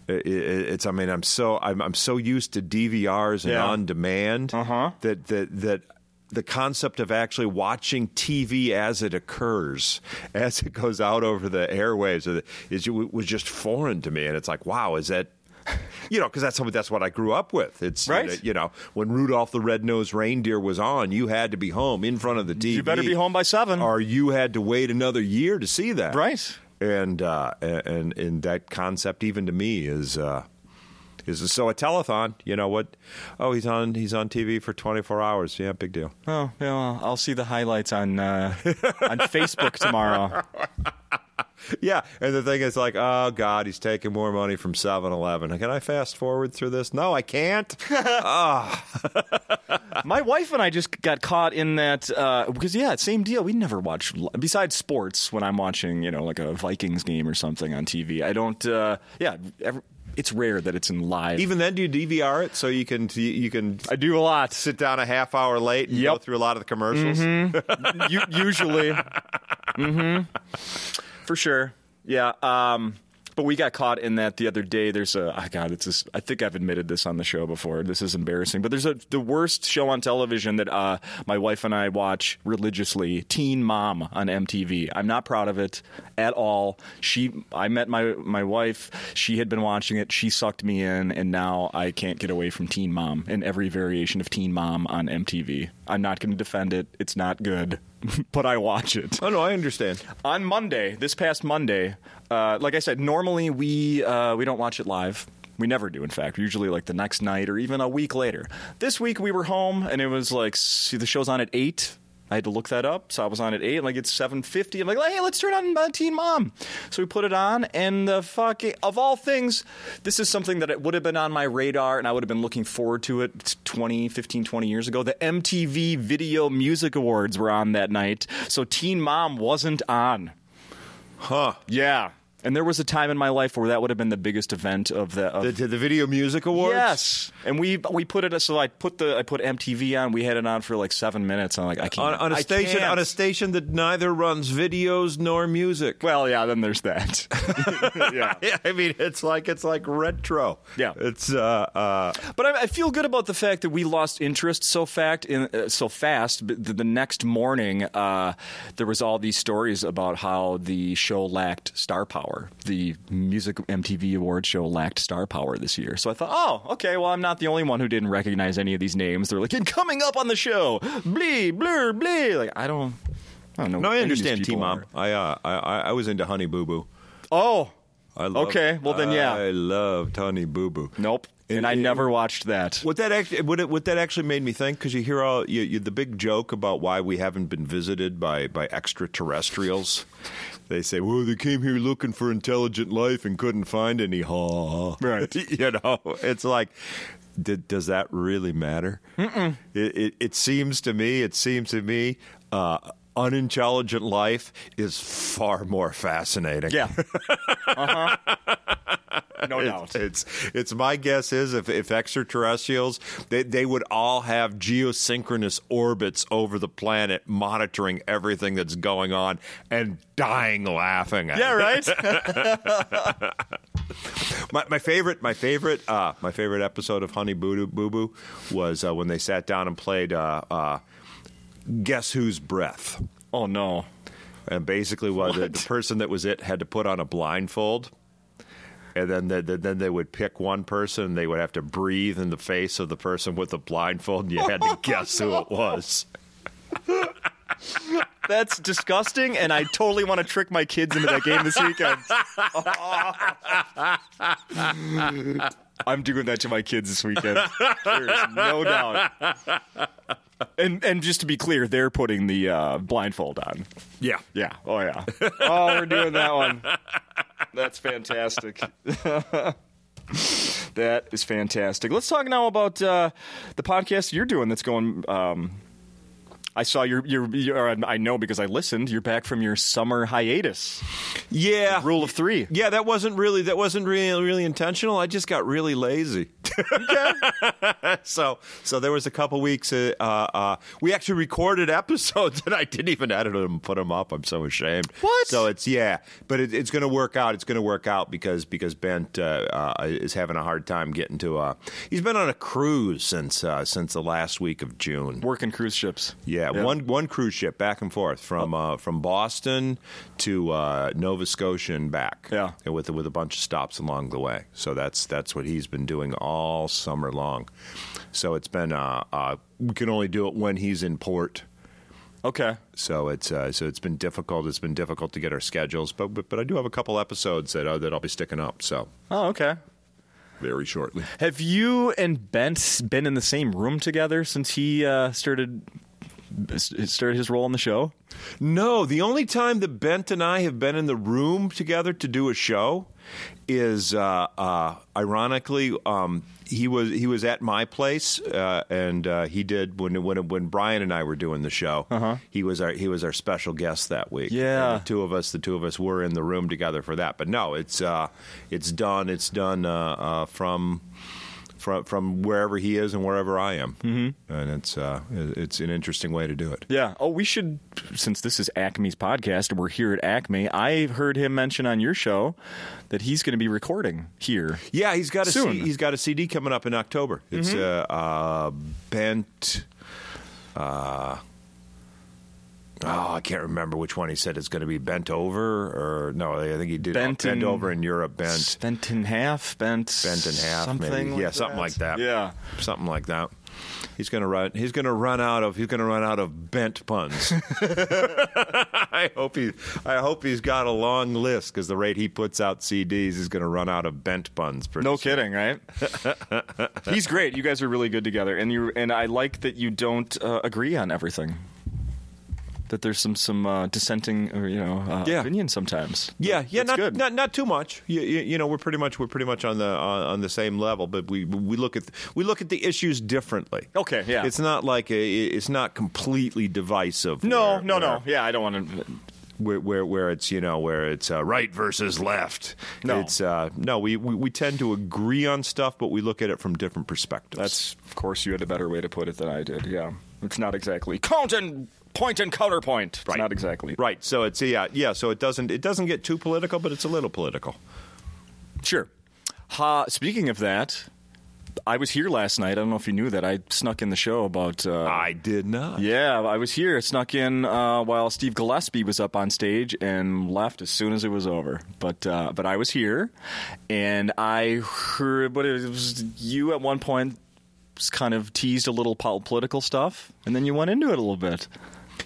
It- it- it's. I mean, I'm so I'm, I'm so used to DVRs and Yeah. on demand Uh-huh. that that that the concept of actually watching TV as it occurs, [LAUGHS] as it goes out over the airwaves, is was just foreign to me. And it's like, wow, is that? [LAUGHS] You know, because that's what that's what I grew up with. It's Right. You know, when Rudolph the Red-Nosed Reindeer was on, you had to be home in front of the TV. You better be home by seven. or you had to wait another year to see that. Right. And uh, and and that concept, even to me, is uh, is so a telethon. You know what? Oh, he's on he's on TV for twenty four hours. Yeah, big deal. Oh, yeah, well, I'll see the highlights on uh, on Facebook tomorrow. [LAUGHS] [LAUGHS] Yeah, and the thing is like, oh God, he's taking more money from 7-Eleven. Can I fast forward through this? No, I can't. [LAUGHS] [LAUGHS] My wife and I just got caught in that uh, because yeah, same deal. We never watch besides sports when I'm watching, you know, like a Vikings game or something on TV. I don't. Uh, yeah, ever, it's rare that it's in live. Even then, do you DVR it so you can you can I do a lot. sit down a half hour late and go through a lot of the commercials? U- usually. hmm For sure. Yeah. Um, but we got caught in that the other day. There's a, oh God, it's this, I think I've admitted this on the show before. This is embarrassing, but there's a, the worst show on television that, uh, my wife and I watch religiously Teen Mom on MTV. I'm not proud of it at all. She, I met my, my wife. She had been watching it. She sucked me in and now I can't get away from Teen Mom and every variation of Teen Mom on MTV. I'm not going to defend it. It's not good, [LAUGHS] but I watch it Oh no, I understand. on Monday, this past Monday, uh, like I said, normally we uh, we don't watch it live. We never do, in fact. Usually, like the next night or even a week later. This week we were home, and it was like see, the show's on at eight. I had to look that up, so I was on at eight. Like it's seven fifty. I'm like, hey, let's turn on uh, Teen Mom. So we put it on, and the fucking of all things, this is something that it would have been on my radar, and I would have been looking forward to it 20, 15, 20 years ago. The MTV Video Music Awards were on that night, so Teen Mom wasn't on. Huh. Yeah. And there was a time in my life where that would have been the biggest event of the. Of, The, the, Video Music Awards? yes, and we we put it. So I put the I put MTV on. We had it on for like seven minutes. I'm like, I can't On, on a I station can't. on a station that neither runs videos nor music. Well, yeah. Then there's that. [LAUGHS] [LAUGHS] yeah. Yeah, [LAUGHS] I mean it's like it's like retro. Yeah. it's uh, uh, But I, I feel good about the fact that we lost interest so fact in uh, so fast. But the, the next morning, uh, there was all these stories about how the show lacked star power. The music MTV Awards show lacked star power this year. So I thought, oh, okay. Well, I'm not the only one who didn't recognize any of these names. They're like, and coming up on the show, blee, blur, blee. Like I don't. I don't know. no, I who any of these understand T Mom. I, uh, I I was into Honey Boo Boo. Oh, I love, Okay, well then, yeah. I loved Honey Boo Boo. Nope. And, And I never watched that. What that actually, what, it, what that actually made me think, because you hear all you, you, the big joke about why we haven't been visited by by extraterrestrials. They say, "Well, they came here looking for intelligent life and couldn't find any." Ha! Right. [LAUGHS] you know, it's like, did, does that really matter? It, it, it seems to me. It seems to me. Uh, Unintelligent life is far more fascinating. Yeah. [LAUGHS] uh-huh. [LAUGHS] No It's, doubt. it's it's my guess is if, if extraterrestrials they, they would all have geosynchronous orbits over the planet monitoring everything that's going on and dying laughing at yeah, right? [LAUGHS] My, my favorite my favorite uh, my favorite episode of Honey Boo Boo Boo was uh, when they sat down and played uh, uh, Guess Whose Breath. oh, no. And basically, what the, the person that was it had to put on a blindfold, and then the, the, then they would pick one person. and They would have to breathe in the face of the person with the blindfold, and you had to [LAUGHS] guess who it was. [LAUGHS] That's disgusting, and I totally want to trick my kids into that game this weekend. [LAUGHS] I'm doing that to my kids this weekend. There's no doubt. And and just to be clear, they're putting the uh, blindfold on. Yeah, Yeah. Oh yeah. Oh, we're doing that one. That's fantastic. [LAUGHS] that is fantastic. Let's talk now about uh, the podcast you're doing. That's going. Um, I saw your your. your I know because I listened. You're back from your summer hiatus. yeah. Rule of three. Yeah, that wasn't really that wasn't really really intentional. I just got really lazy. [LAUGHS] so so there was a couple weeks. Uh, uh, we actually recorded episodes [LAUGHS] and I didn't even edit them and put them up. I'm so ashamed. What? So it's yeah, but it, it's going to work out. It's going to work out because because Bent uh, uh, is having a hard time getting to. Uh, he's been on a cruise since uh, since the last week of June. Working cruise ships. Yeah, one one cruise ship back and forth from uh, from Boston to uh, Nova Scotia and back. Yeah. and with with a bunch of stops along the way. So that's that's what he's been doing all summer long. So it's been uh, uh, we can only do it when he's in port. Okay. So it's uh, so it's been difficult. It's been difficult to get our schedules, but but, but I do have a couple episodes that uh, that I'll be sticking up. So Oh, okay. very shortly. Have you and Bent been in the same room together since he uh, started started his role on the show? No, the only time that Bent and I have been in the room together to do a show is, uh, uh, ironically, um, he was he was at my place, uh, and uh, he did when when when Brian and I were doing the show. Uh-huh. He was our he was our special guest that week. Yeah. And the two of us, the two of us were in the room together for that. But no, it's uh, it's done. It's done uh, uh, from. From, from wherever he is and wherever I am, mm-hmm. and it's uh, it's an interesting way to do it. Yeah. Oh, we should, since this is Acme's podcast and we're here at Acme, I heard him mention on your show that he's going to be recording here. Yeah, he's got a he's got a CD coming up in October. It's a uh, bent. Uh, oh, I can't remember which one he said it's going to be bent over or no. I think he did Bent bent in- over in Europe. Bent Bent in half, bent, bent in half, something maybe. like yeah, something like that. Yeah. something like that. He's gonna run. He's gonna run out of. He's gonna run out of bent puns. [LAUGHS] [LAUGHS] I hope he. I hope he's got a long list because the rate he puts out CDs, he's gonna run out of bent puns. No soon. kidding, right? [LAUGHS] He's great. You guys are really good together, and you and I like that you don't uh, agree on everything. That there's some some uh, dissenting, or you know, uh, Yeah. opinion sometimes. Yeah, yeah, That's not, good. not not too much. You, you, you know, we're pretty much we're pretty much on the on, on the same level, but we we look at we look at the issues differently. Okay, yeah. It's not like a, it's not completely divisive. no, where- no, no. Yeah, I don't want to. Where, where where it's you know where it's uh, right versus left. No. it's uh, no. We, we we tend to agree on stuff, but we look at it from different perspectives. That's of course you had a better way to put it than I did. Yeah, it's not exactly count and point and counterpoint. It's Right. not exactly right. So it's yeah yeah. So it doesn't it doesn't get too political, but it's a little political. Sure. Ha, speaking of that, I was here last night. I don't know if you knew that. I snuck in the show about. Uh, I did not. Yeah, I was here. I snuck in uh, while Steve Gillespie was up on stage and left as soon as it was over. But uh, but I was here, and I heard. But it was you at one point kind of teased a little political stuff, and then you went into it a little bit.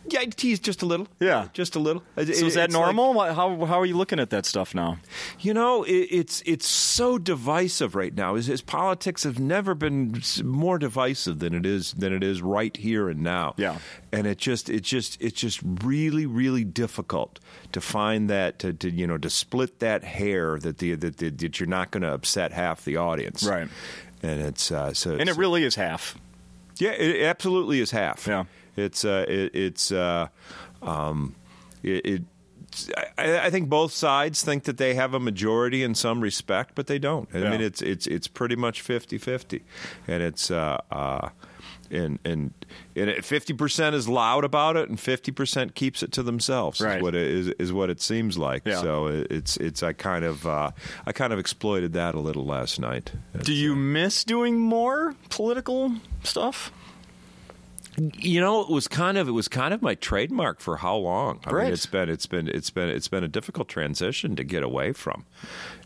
Yeah, I tease just a little. Yeah. just a little. So is that it's like- normal? How how are you looking at that stuff now? You know, it, it's it's so divisive right now. His, his politics have never been more divisive than it is than it is right here and now. Yeah. and it just it just it's just really really difficult to find that to, to you know to split that hair that the that, that, that you're not going to upset half the audience. Right. and it's uh, so And it really is half. yeah, it absolutely is half. Yeah. It's uh, it, it's uh, um, it. it I, I think both sides think that they have a majority in some respect, but they don't. I Yeah. mean, it's it's it's pretty much 50-50. and it's uh, uh, and and and fifty percent is loud about it, and fifty percent keeps it to themselves. Right. Is what it is is what it seems like. Yeah. So it- it's it's I kind of uh, I kind of exploited that a little last night. Do you miss doing more political stuff? You know, it was kind of it was kind of my trademark for how long? I mean, it's been it's been it's been it's been a difficult transition to get away from,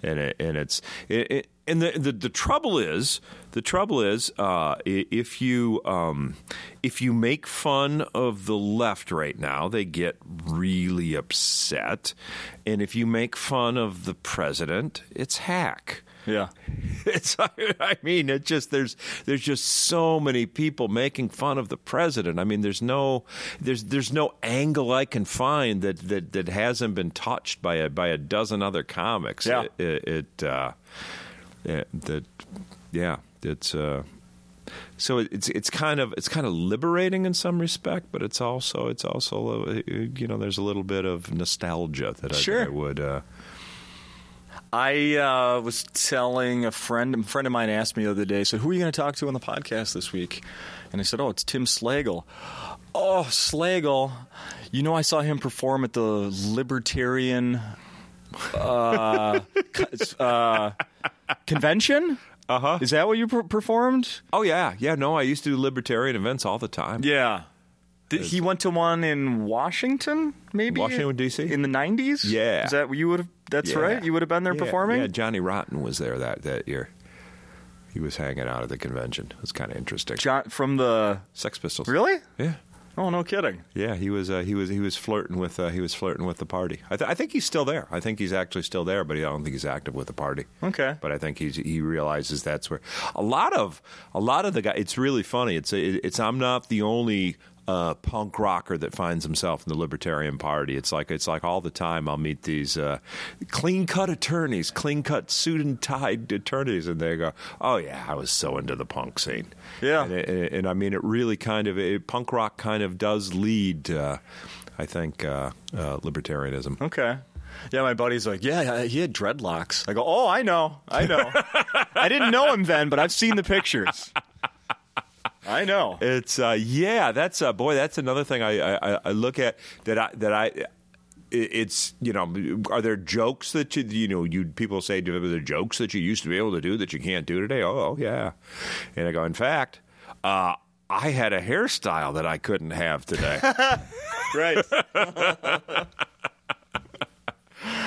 and it, and it's it, it, and the, the the trouble is the trouble is uh, if you um, if you make fun of the left right now, they get really upset, and if you make fun of the president, it's hack. Yeah. [LAUGHS] It's, I mean, it just there's there's just so many people making fun of the president. I mean, there's no there's there's no angle I can find that that, that hasn't been touched by a by a dozen other comics. Yeah. It, it, it uh, yeah, that yeah, it's uh, so it's it's kind of it's kind of liberating in some respect, but it's also it's also you know there's a little bit of nostalgia that I, Sure. I would. Uh, I uh, was telling a friend, a friend of mine asked me the other day, said, Who are you going to talk to on the podcast this week? And I said, Oh, it's Tim Slagle. Oh, Slagle. You know, I saw him perform at the Libertarian uh, [LAUGHS] uh, convention. Uh huh. Is that what you per- performed? Oh yeah, yeah. No, I used to do libertarian events all the time. Yeah. Did, he went to one in Washington, maybe Washington, D.C.? in the nineties. Yeah. is that you would have? That's Yeah. right. You would have been there Yeah, performing. Yeah, Johnny Rotten was there that that year. He was hanging out at the convention. It was kind of interesting. John from the Sex Pistols. really? Yeah. Oh, no kidding. Yeah, he was uh, he was he was flirting with uh, he was flirting with the party. I, th- I think he's still there. I think he's actually still there, but I don't think he's active with the party. Okay. But I think he's he realizes that's where a lot of a lot of the guy. It's really funny. It's it's I'm not the only uh, punk rocker that finds himself in the Libertarian Party. It's like it's like all the time. I'll meet these uh, clean cut attorneys, clean cut suit and tied attorneys, and they go, "Oh yeah, I was so into the punk scene." Yeah. and, and, and I mean, it really kind of it, punk rock kind of does lead. Uh, I think uh, uh, libertarianism. Okay. Yeah, my buddy's like, yeah, he had dreadlocks. I go, oh, I know, I know. [LAUGHS] I didn't know him then, but I've seen the pictures. I know. It's uh, yeah, that's uh, boy, that's another thing I, I, I look at that I that I. It's you know, are there jokes that you you know you people say are there jokes that you used to be able to do that you can't do today? Oh, oh yeah, and I go. In fact, uh, I had a hairstyle that I couldn't have today. [LAUGHS] Right.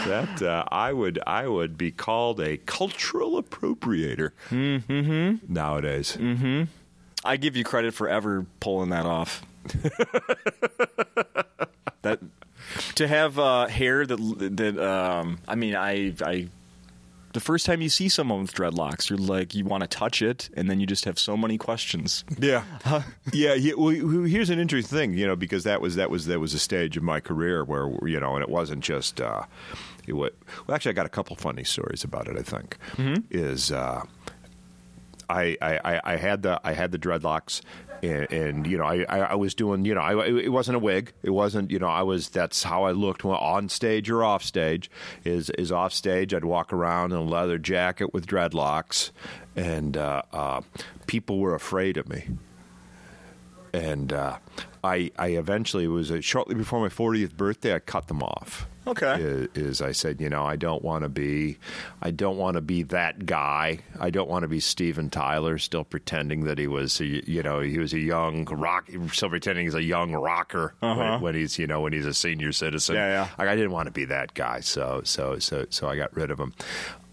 that uh, I would I would be called a cultural appropriator Mm-hmm. nowadays. I give you credit for ever pulling that off. [LAUGHS] that to have uh, hair that that um, I mean, I I. The first time you see someone with dreadlocks, you're like, you want to touch it, and then you just have so many questions. Yeah, [LAUGHS] yeah. yeah well, here's an interesting thing, you know, because that was that was that was a stage of my career where you know, and it wasn't just. Uh, it wa well, actually, I got a couple funny stories about it. I think is. Uh, I, I, I- had the I had the dreadlocks, and, and you know I, I, was doing you know I, it wasn't a wig. It wasn't you know I was that's how I looked on stage or off stage. Is is off stage I'd walk around in a leather jacket with dreadlocks, and uh, uh, people were afraid of me. And uh, I I eventually was shortly before my 40th birthday I cut them off Okay. is, is I said, you know, I don't want to be, I don't want to be that guy. I don't want to be Steven Tyler, still pretending that he was, a, you know, he was a young rock, still pretending he's a young rocker when, when he's, you know, when he's a senior citizen. Uh-huh. Yeah, yeah. Like, I didn't want to be that guy, so, so, so, so I got rid of him.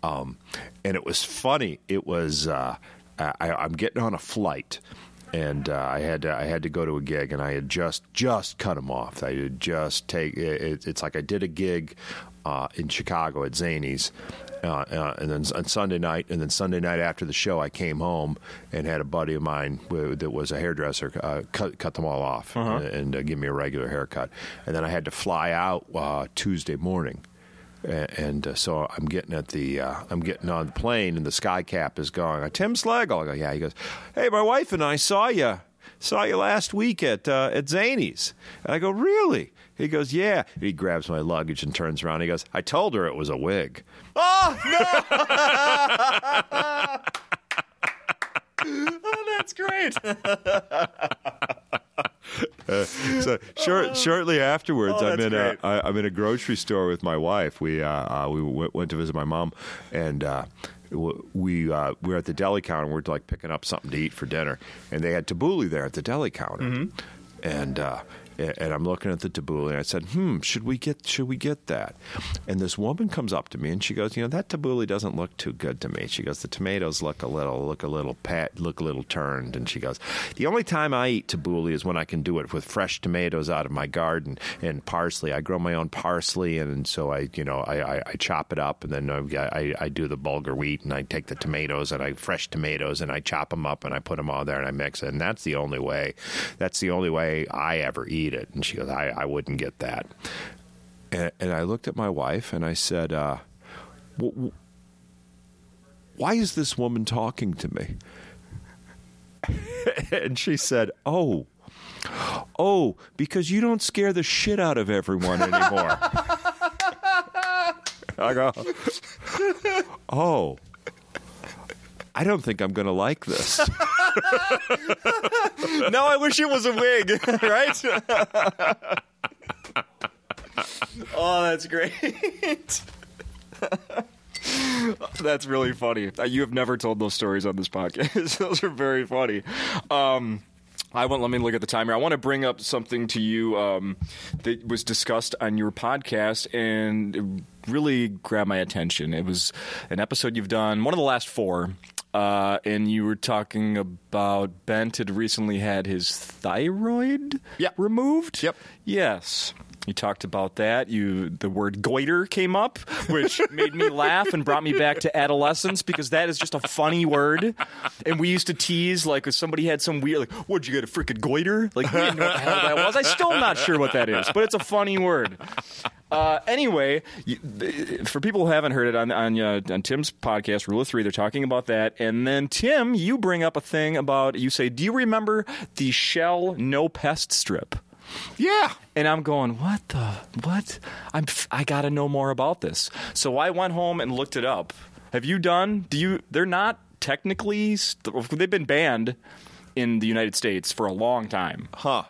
Um, and it was funny. It was, uh, I, I'm getting on a flight and uh, I had to, I had to go to a gig, and I had just just cut them off. I had just take it, it's like I did a gig uh, in Chicago at Zanies. Uh, uh, and then on Sunday night, and then Sunday night after the show, I came home and had a buddy of mine who, that was a hairdresser uh, cut cut them all off and, and uh, give me a regular haircut. And then I had to fly out uh, Tuesday morning, and uh, so I'm getting at the uh, I'm getting on the plane, and the sky cap is going. Tim Slagle, I go, yeah. He goes, hey, my wife and I saw you saw you last week at uh, at Zanies. And I go, really? He goes, yeah. He grabs my luggage and turns around. He goes, I told her it was a wig. Oh no! [LAUGHS] [LAUGHS] oh that's great. [LAUGHS] so short, shortly afterwards, Oh, I'm in a great. I, I'm in a grocery store with my wife. We uh, uh, we went, went to visit my mom, and uh, w- we uh, we were at the deli counter. We are like picking up something to eat for dinner, and they had tabbouleh there at the deli counter, Mm-hmm. and. Uh, and I'm looking at the tabbouleh, and I said, "Hmm, should we get should we get that?" And this woman comes up to me, and she goes, "You know, that tabbouleh doesn't look too good to me." She goes, "The tomatoes look a little look a little pat look a little turned." And she goes, "The only time I eat tabbouleh is when I can do it with fresh tomatoes out of my garden and parsley. I grow my own parsley, and so I you know I, I, I chop it up, and then I, I I do the bulgur wheat, and I take the tomatoes and I fresh tomatoes, and I chop them up, and I put them all there, and I mix it, and that's the only way. That's the only way I ever eat it." And she goes, "I I wouldn't get that." And, and I looked at my wife and I said, uh, w- "Why is this woman talking to me?" [LAUGHS] and she said, "Oh, oh, because you don't scare the shit out of everyone anymore." [LAUGHS] I go, "Oh." I don't think I'm going to like this. [LAUGHS] [LAUGHS] now I wish it was a wig, [LAUGHS] right? [LAUGHS] oh, that's great. that's really funny. Uh, You have never told those stories on this podcast. those are very funny. Um, I want. Let me look at the timer. I want to bring up something to you um, that was discussed on your podcast and it really grabbed my attention. It was an episode you've done, one of the last four, uh, and you were talking about Bent had recently had his thyroid Yep. removed. Yep. Yes. You talked about that. You the word goiter came up, which made me laugh and brought me back to adolescence because that is just a funny word. And we used to tease like if somebody had some weird like, "What'd you get a freaking goiter?" Like we didn't know what the hell that was. I still am not sure what that is, but it's a funny word. Uh, anyway, for people who haven't heard it on on, uh, on Tim's podcast, Rule of Three, they're talking about that, and then Tim, you bring up a thing about you say, "Do you remember the Shell No Pest strip?" Yeah. And I'm going, what the what? I'm I got to know more about this. So I went home and looked it up. Have you done? Do you? They're not technically. St- they've been banned in the United States for a long time. Huh.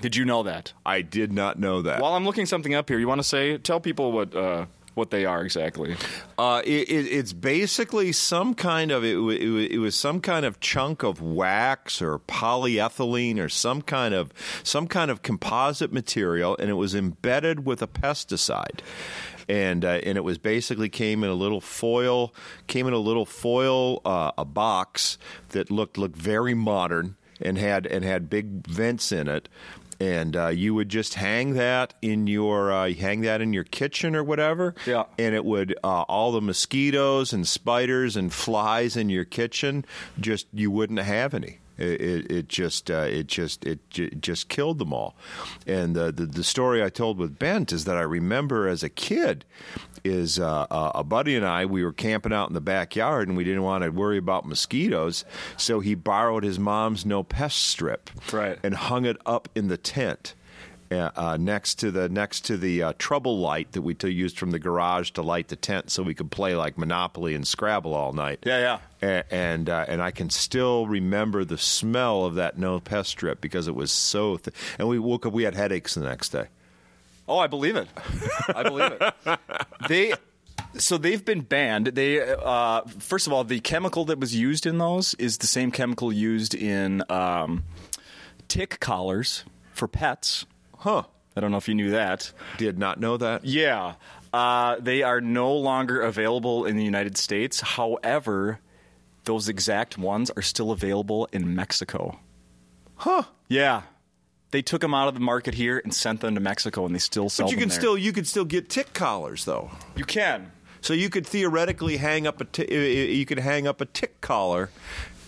Did you know that? I did not know that. While I'm looking something up here, you want to say tell people what uh, what they are exactly? Uh, it, it, it's basically some kind of it, it, was some kind of chunk of wax or polyethylene or some kind of some kind of composite material, and it was embedded with a pesticide. And uh, and it was basically came in a little foil came in a little foil uh, a box that looked looked very modern and had and had big vents in it and uh, you would just hang that in your uh, hang that in your kitchen or whatever Yeah. and it would uh, all the mosquitoes and spiders and flies in your kitchen just you wouldn't have any it, it, it just uh, it just it, it just killed them all and uh, the the story I told with Bent is that I remember as a kid is uh, a buddy and I we were camping out in the backyard and we didn't want to worry about mosquitoes so he borrowed his mom's no pest strip Right. and hung it up in the tent uh, uh, next to the next to the uh, trouble light that we t- used from the garage to light the tent, so we could play like Monopoly and Scrabble all night. Yeah, yeah. A- and uh, and I can still remember the smell of that no pest strip because it was so. Th- and we woke up, we had headaches the next day. Oh, I believe it. I believe it. [LAUGHS] They so they've been banned. They uh, first of all, the chemical that was used in those is the same chemical used in um, tick collars for pets. Huh? I don't know if you knew that. Did not know that. Yeah, uh, they are no longer available in the United States. However, those exact ones are still available in Mexico. Huh. Yeah. They took them out of the market here and sent them to Mexico, and they still sell But you them can there. still you could still get tick collars though. You can. So you could theoretically hang up a t- you could hang up a tick collar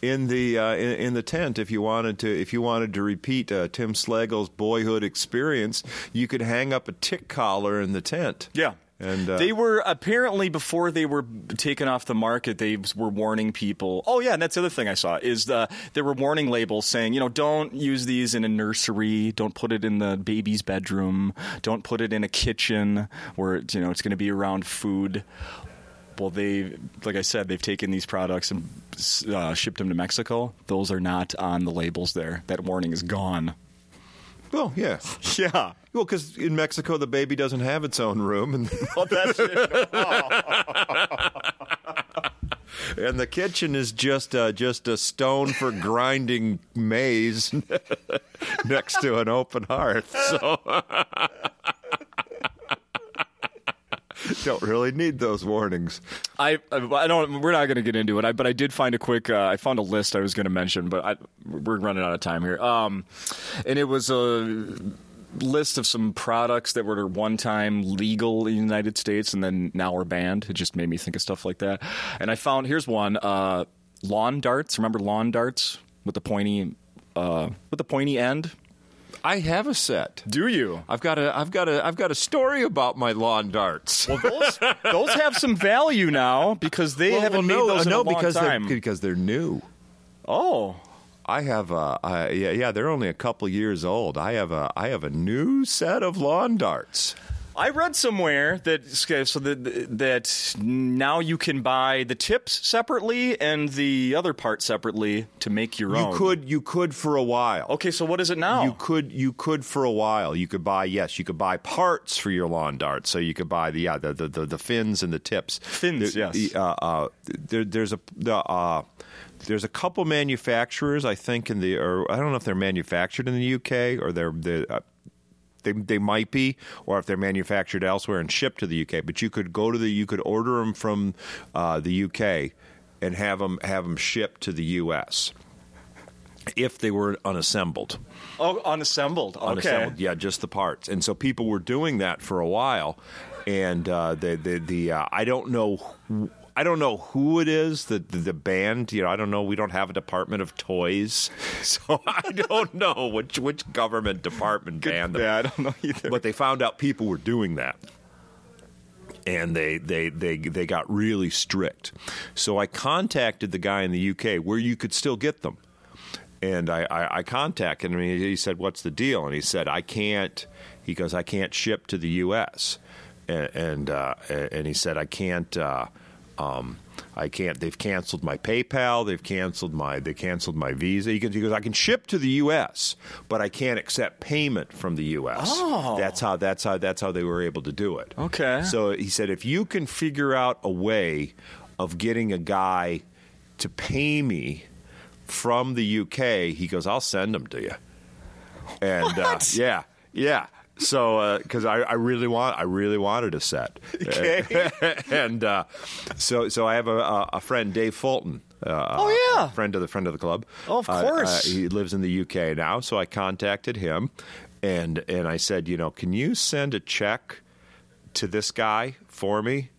in the uh, in, in the tent if you wanted to if you wanted to repeat uh, Tim Slagle's boyhood experience. You could hang up a tick collar in the tent. Yeah. And, uh, they were apparently before they were taken off the market. They were warning people. Oh yeah, and that's the other thing I saw is the there were warning labels saying you know don't use these in a nursery, don't put it in the baby's bedroom, don't put it in a kitchen where you know it's going to be around food. Well, they like I said, they've taken these products and uh, shipped them to Mexico. Those are not on the labels there. That warning is gone. Well, yeah. [LAUGHS] Yeah. Well, because in Mexico the baby doesn't have its own room, and Well, [LAUGHS] that's [LAUGHS] and the kitchen is just uh, just a stone for grinding maize next to an open hearth. So [LAUGHS] don't really need those warnings. I I don't. We're not going to get into it. I, but I did find a quick. Uh, I found a list I was going to mention, but I, we're running out of time here. Um, and it was a list of some products that were one time legal in the United States and then now are banned. It just made me think of stuff like that. And I found here's one: uh, lawn darts. Remember lawn darts with the pointy uh, with the pointy end? I have a set. Do you? I've got a I've got a I've got a story about my lawn darts. Well, those [LAUGHS] those have some value now because they haven't made no, those in no, a long because time. they're because they're new. oh. I have a I, yeah yeah they're only a couple years old. I have a I have a new set of lawn darts. I read somewhere that so that that now you can buy the tips separately and the other part separately to make your You own. could you could for a while. Okay, so what is it now? You could you could for a while. You could buy yes, you could buy parts for your lawn dart. So you could buy the yeah the the, the, the fins and the tips. Fins, There- yes. the, uh, uh, there, there's a the, uh, there's a couple manufacturers I think in the or I don't know if they're manufactured in the UK or they're the. They, they might be, or if they're manufactured elsewhere and shipped to the UK. But you could go to the you could order them from uh, the UK and have them have them shipped to the US if they were unassembled oh, unassembled. Okay. unassembled. Yeah, just the parts. And so people were doing that for a while, and uh, the the the uh, I don't know. I don't know who it is, the, the the band. You know, I don't know. We don't have a department of toys, [LAUGHS] so I don't know which which government department banned them. Yeah, I don't know either. But they found out people were doing that. And they, they, they, they got really strict. So I contacted the guy in the UK where you could still get them. And I, I, I contacted him. And he said, "What's the deal?" And he said, "I can't." He goes, "I can't ship to the U.S." And and, uh, and he said, "I can't." Uh, um, I can't. They've canceled my PayPal. They've canceled my. They canceled my Visa. He goes, he goes, I can ship to the U.S., but I can't accept payment from the U.S. Oh. That's how. That's how. That's how they were able to do it. Okay. So he said, if you can figure out a way of getting a guy to pay me from the UK, he goes, I'll send them to you. And uh, yeah, yeah. So because I, I really want I really wanted a set. [LAUGHS] Okay. [LAUGHS] and uh, so so I have a, a, friend Dave Fulton. Uh, Oh, yeah. friend of the friend of the club. Oh, of Uh, course. uh, he lives in the UK now, so I contacted him, and and I said, you know, can you send a check to this guy for me?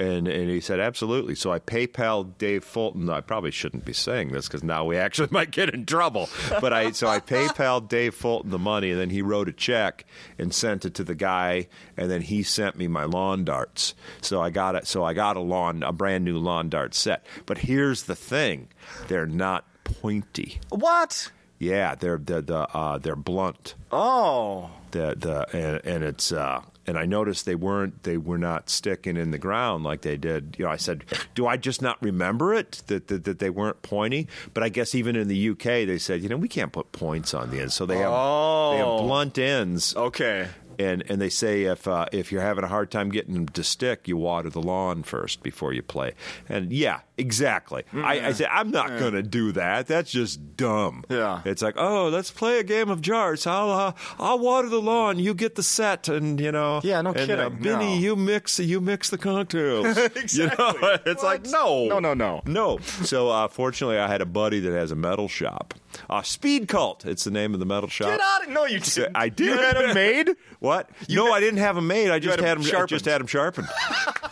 And and he said absolutely. So I PayPal Dave Fulton. I probably shouldn't be saying this because now we actually [LAUGHS] might get in trouble. But I so I PayPal Dave Fulton the money, and then he wrote a check and sent it to the guy, and then he sent me my lawn darts. So I got it. So I got a lawn, a brand new lawn dart set. But here's the thing: they're not pointy. what? Yeah, they're they're the uh, they're blunt Oh. the the and, and it's uh and I noticed they weren't they were not sticking in the ground like they did. You know, I said, "Do I just not remember it that that, that they weren't pointy?" But I guess even in the UK they said, "You know, we can't put points on the end, So they have oh. they have Oh. blunt ends. Okay. And and they say if uh, if you're having a hard time getting them to stick, you water the lawn first before you play. And yeah, exactly. I, I say I'm not going to do that. That's just dumb. Yeah. It's like, oh, let's play a game of Jarts. I'll uh, I'll water the lawn. You get the set, and you know. Yeah, no and, kidding. Uh, Benny, No. you mix you mix the cocktails. [LAUGHS] You know, Exactly. it's What? like no, No, no, no. no. So uh, fortunately, I had a buddy that has a metal shop, Uh, Speed Cult. It's the name of the metal shop. Get out of no, you didn't. I did. You had them made. What? no, I didn't have them made. I just had 'em had them. I sharpened. just had them sharpened. [LAUGHS]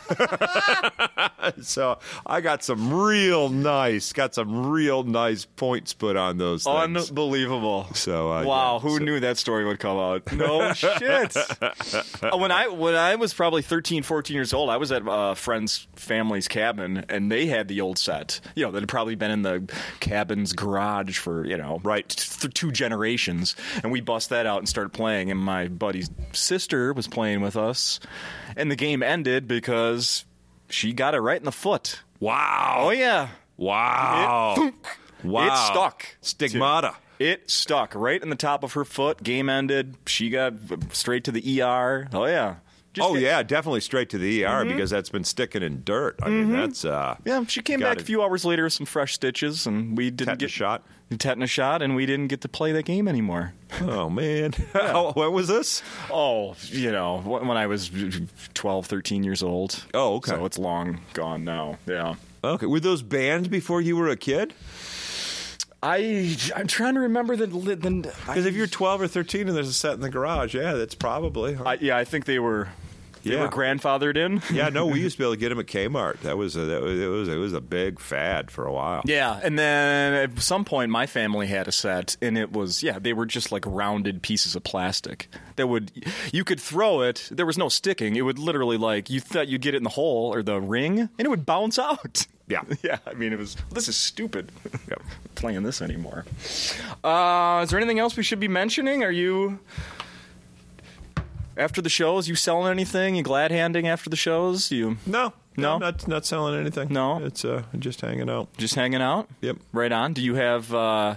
[LAUGHS] so I got some real nice, got some real nice points put on those things. Unbelievable. So, uh, wow, yeah, who so- knew that story would come out? No [LAUGHS] shit. Uh, when I when I was probably 13, 14 years old, I was at a friend's family's cabin, and they had the old set. You know, that had probably been in the cabin's garage for you know You know, right. th- two generations, and we bust that out and started playing. And my buddy's sister was playing with us, and the game ended because she got it right in the foot. wow. Oh yeah. Wow. It- wow. It stuck. Stigmata. It stuck right in the top of her foot. Game ended. She got straight to the ER. Oh yeah. Just oh get- yeah, definitely straight to the ER because that's been sticking in dirt. I mean, that's uh, Yeah, she came back a few hours later with some fresh stitches, and we didn't get shot. Tetanus shot, and we didn't get to play that game anymore. Oh man, [LAUGHS] How- [LAUGHS] when was this? Oh, you know, when I was 12, 13 years old. Oh, okay. So it's long gone now. Yeah. Okay, were those banned before you were a kid? I I'm trying to remember the Because if you're 12 or 13 and there's a set in the garage, yeah, that's probably. I, yeah, I think they were they Yeah. were grandfathered in. yeah, no, we used to be able to get them at Kmart. That was a, that was it was it was a big fad for a while. Yeah, and then at some point, my family had a set, and it was yeah, they were just like rounded pieces of plastic that would you could throw it. There was no sticking. It would literally like you thought you'd get it in the hole or the ring, and it would bounce out. [LAUGHS] Yeah. [LAUGHS] yeah. I mean, it was this is stupid. [LAUGHS] Yep. Playing this anymore. Uh, is there anything else we should be mentioning? Are you? After the shows, you selling anything? You glad handing after the shows? You No, No? no, not not selling anything. No? it's uh, just hanging out. just hanging out? Yep. Right on. Do you have? Uh,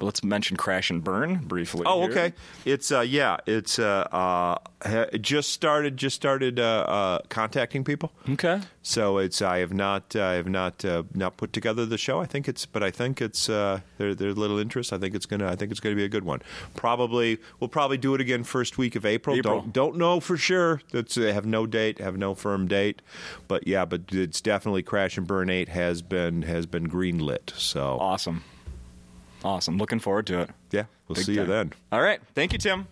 let's mention Crash and Burn briefly. Oh, here. okay. It's uh, yeah, it's uh, uh, ha- just started just started uh, uh, contacting people. Okay. So it's I have not I have not uh, not put together the show. I think it's but I think it's uh, there there's little interest. I think it's gonna I think it's gonna be a good one. Probably we'll probably do it again first week of April. April. Don't don't know for sure. That's have no date, have no firm date. But yeah, but it's definitely Crash and Burn Eight has been has been greenlit. So Awesome. Awesome. Looking forward to it. yeah, we'll Big see you then. All right. Thank you, Tim.